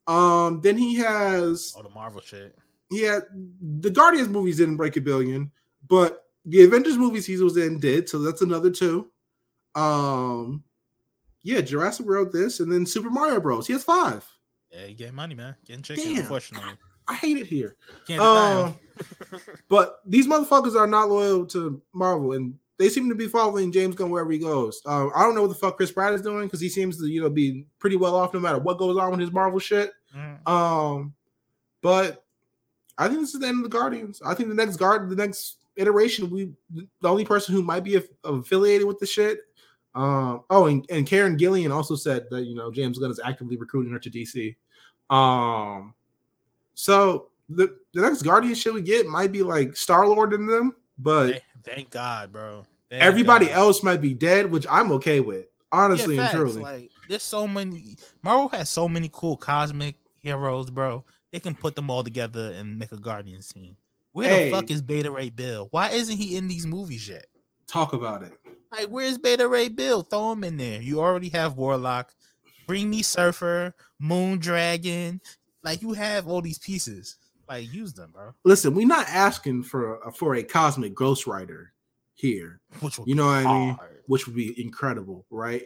Um, then he has All the Marvel shit. had the Guardians movies didn't break a billion, but the Avengers movies he was in did, so that's another two. Um, yeah, Jurassic World, this, and then Super Mario Bros. He has five. Yeah, you getting money, man. Getting chicken, Damn. unfortunately. I hate it here. 'em. but these motherfuckers are not loyal to Marvel, and they seem to be following James Gunn wherever he goes. Um, I don't know what the fuck Chris Pratt is doing because he seems to, you know, be pretty well off no matter what goes on with his Marvel shit. Mhm. Um, but I think this is the end of the Guardians. I think the next guard, the next iteration, we the only person who might be aff- affiliated with the shit. Um, oh, and, and Karen Gillan also said that you know James Gunn is actively recruiting her to DC. Um, so the the next Guardian shit we get might be like Star Lord in them, but Thank, God, bro. Thank everybody God. else might be dead, which I'm okay with, honestly Yeah, and facts, truly. Like, there's so many. Marvel has so many cool cosmic heroes, bro. They can put them all together and make a Guardian team. Where Hey. the fuck is Beta Ray Bill? Why isn't he in these movies yet? Talk about it. Like, where's Beta Ray Bill? Throw him in there. You already have Warlock. Bring me Surfer, Moon Dragon. Like, you have all these pieces. Like, use them, bro. Listen, we're not asking for a, for a cosmic Ghost Rider here. Which You know what I mean? Which would be incredible, right?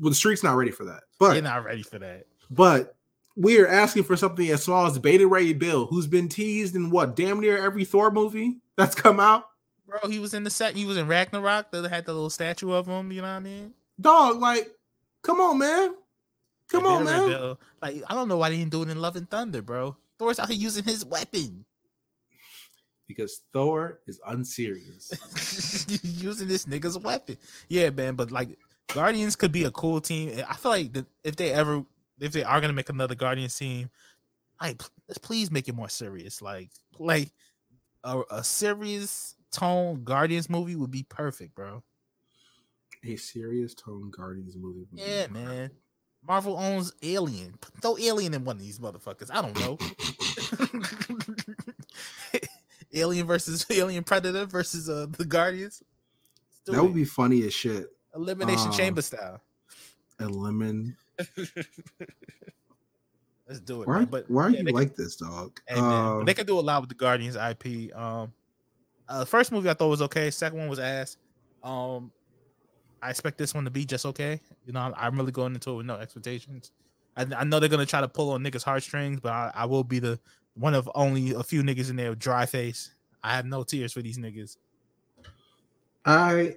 Well, the street's not ready for that, But You're not ready for that. but we are asking for something as small as Beta Ray Bill, who's been teased in what damn near every Thor movie that's come out. Bro, he was in the set. He was in Ragnarok. They had the little statue of him. You know what I mean? Dog, like, come on, man, come on, man. Bill. Like, I don't know why they didn't do it in Love and Thunder, bro. Thor's out here using his weapon, Because Thor is unserious. using this nigga's weapon. Yeah, man. But like, Guardians could be a cool team. I feel like that if they ever, if they are gonna make another Guardians team, like, let's please make it more serious. Like, like a, a serious tone Guardians movie would be perfect, bro. a serious tone Guardians movie. would Yeah, man. Marvel owns Alien. Throw Alien in one of these motherfuckers. I don't know. Alien versus Alien Predator versus uh, the Guardians. That would be funny as shit. elimination uh, chamber style. A lemon. Let's do it. Why? man. But why are yeah, you like this, dog? hey, man, Uh, they can do a lot with the Guardians IP. Um, uh, the first movie I thought was okay. Second one was ass. Um, I expect this one to be just okay. You know, I'm, I'm really going into it with no expectations. I, I know they're gonna try to pull on niggas' heartstrings, but I, I will be the one of only a few niggas in there with dry face. I have no tears for these niggas. I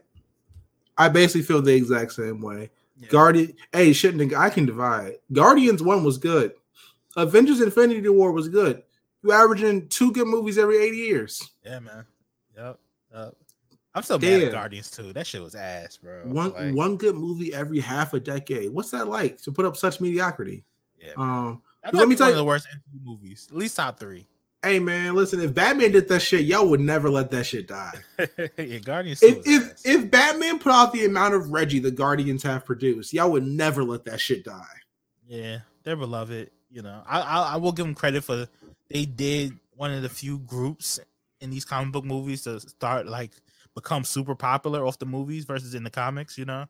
I basically feel the exact same way. Yeah. Guardian, hey, shouldn't I can divide. Guardians one was good. Avengers: Infinity War was good. You averaging two good movies every eight years. Yeah, man. Yep. Yep. I'm still mad at Guardians too. That shit was ass, bro. One Like, one good movie every half a decade. What's that like to put up such mediocrity? yeah, Um, let me tell you- the worst movies. At least top three. hey man, listen, if Batman did that shit, y'all would never let that shit die. yeah, Guardians. If if ass. if Batman put out the amount of Reggie the Guardians have produced, y'all would never let that shit die. Yeah, they're beloved. You know, I, I I will give them credit for they did one of the few groups in these comic book movies to start like become super popular off the movies versus in the comics. You know,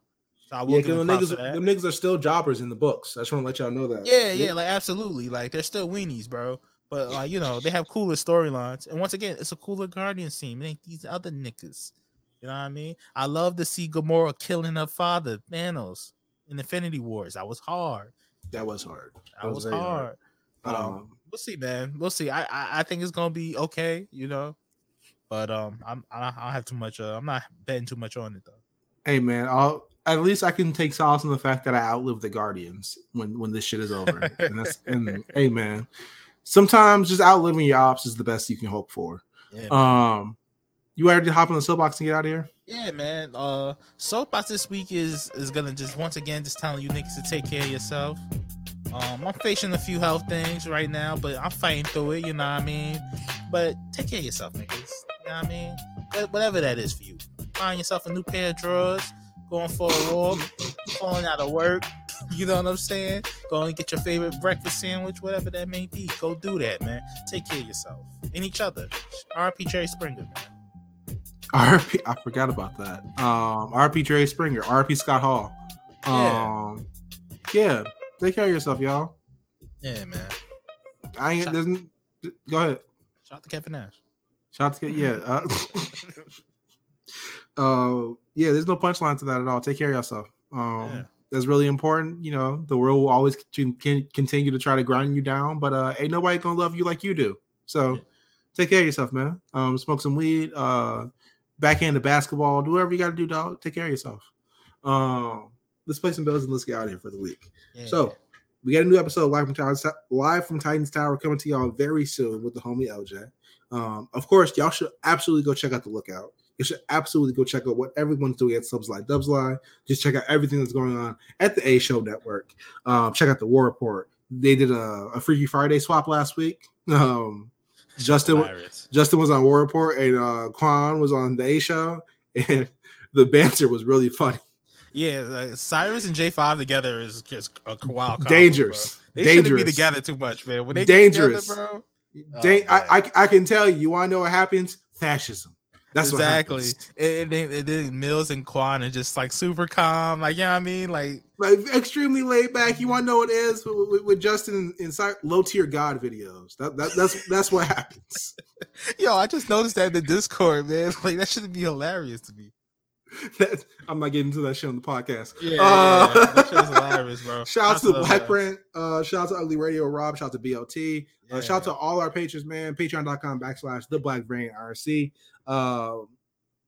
so I will Yeah, give them niggas, that. them niggas are still jobbers in the books. I just want to let y'all know that. Yeah, yeah, like absolutely. Like they're still weenies, bro. But like you know, they have cooler storylines. And once again, it's a cooler Guardians team. It ain't these other niggas. You know what I mean? I love to see Gamora killing her father, Thanos, in Infinity Wars. That was hard. that was hard. That was, very hard. Um, Um, we'll see, man. We'll see. I, I I think it's gonna be okay, you know. But um, I'm I don't have too much. Uh, I'm not betting too much on it though. hey man, I'll at least I can take solace in the fact that I outlived the Guardians when when this shit is over. and that's and hey man, sometimes just outliving your ops is the best you can hope for. Yeah, Um, you ready to hop on the soapbox and get out of here? Yeah, man. Uh, soapbox this week is is gonna just once again just telling you niggas to take care of yourself. Um, I'm facing a few health things right now, but I'm fighting through it. You know what I mean? But take care of yourself, niggas. You know what I mean? Whatever that is for you. Find yourself a new pair of drawers. Going for a walk. Falling out of work. You know what I'm saying? Go and get your favorite breakfast sandwich, whatever that may be. Go do that, man. Take care of yourself and each other. RP Jerry Springer, man. RP, I forgot about that. Um, RP Dre Springer, RP Scott Hall. Yeah. Um, yeah, take care of yourself, y'all. Yeah, man. I ain't. There's, go ahead. Shout out to Kevin Nash. Shout out to yeah. Uh, uh, yeah, there's no punchline to that at all. Take care of yourself. Um, Yeah. that's really important. You know, the world will always continue to try to grind you down, but uh, ain't nobody gonna love you like you do. So Yeah. take care of yourself, man. Um, smoke some weed, uh, backhand the basketball, do whatever you got to do, dog. Take care of yourself. Um, let's play some bills and let's get out of here for the week. Yeah. So we got a new episode live from Titans, live from Titans Tower coming to y'all very soon with the homie LJ. Um, of course, y'all should absolutely go check out the lookout. You should absolutely go check out what everyone's doing at Subs Live, Dubs Live. Just check out everything that's going on at the A Show Network. Um, check out the War Report. They did a, a Freaky Friday swap last week. Um, Justin Virus. Justin was on War Report and uh, Quan was on the A Show, and the banter was really funny. Yeah, like, Cyrus and J5 together is just a wild combo, Dangerous. bro. They shouldn't Dangerous. be together too much, man. When they Dangerous. get together, bro. Uh, Dang, Oh. I, I I can tell you. You want to know what happens? Fascism. That's exactly. what happens. And, then, and then Mills and Quan are just like super calm, like you know what I mean, like Like extremely laid back. You want to know what it is with, with, with Justin inside low tier God videos. That, that that's that's what happens. yo, I just noticed that in the Discord, man. Like that should be hilarious to me. That- I'm not getting into that shit on the podcast. Yeah, Uh, yeah, that shit is hilarious, bro. Shout out to the Black guys. Print. Uh, shout out to Ugly Radio Rob. Shout out to BLT. Uh, shout out to all our patrons, man. Patreon.com backslash the Black Variant RNC. Uh,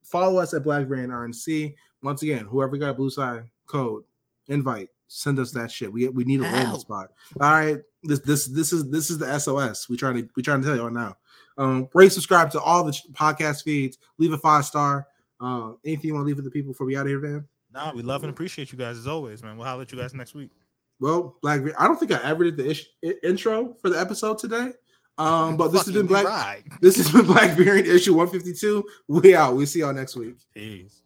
follow us at Black Variant RNC. Once again, whoever got a Bluesky code, invite, send us that shit. We we need a landing spot. All right. This this this is this is the SOS. We trying to we trying to tell you all now. Um, rate, subscribe to all the podcast feeds. Leave a five star. Uh, anything you want to leave with the people before we out of here, man? Nah, we love and appreciate you guys as always, man. We'll holler at you guys next week. Well, Black. I don't think I ever did the ish- i- intro for the episode today. Um, but this has been Fucking Black. right. This has been Black Variant issue one fifty two. We out. We see y'all next week. Peace.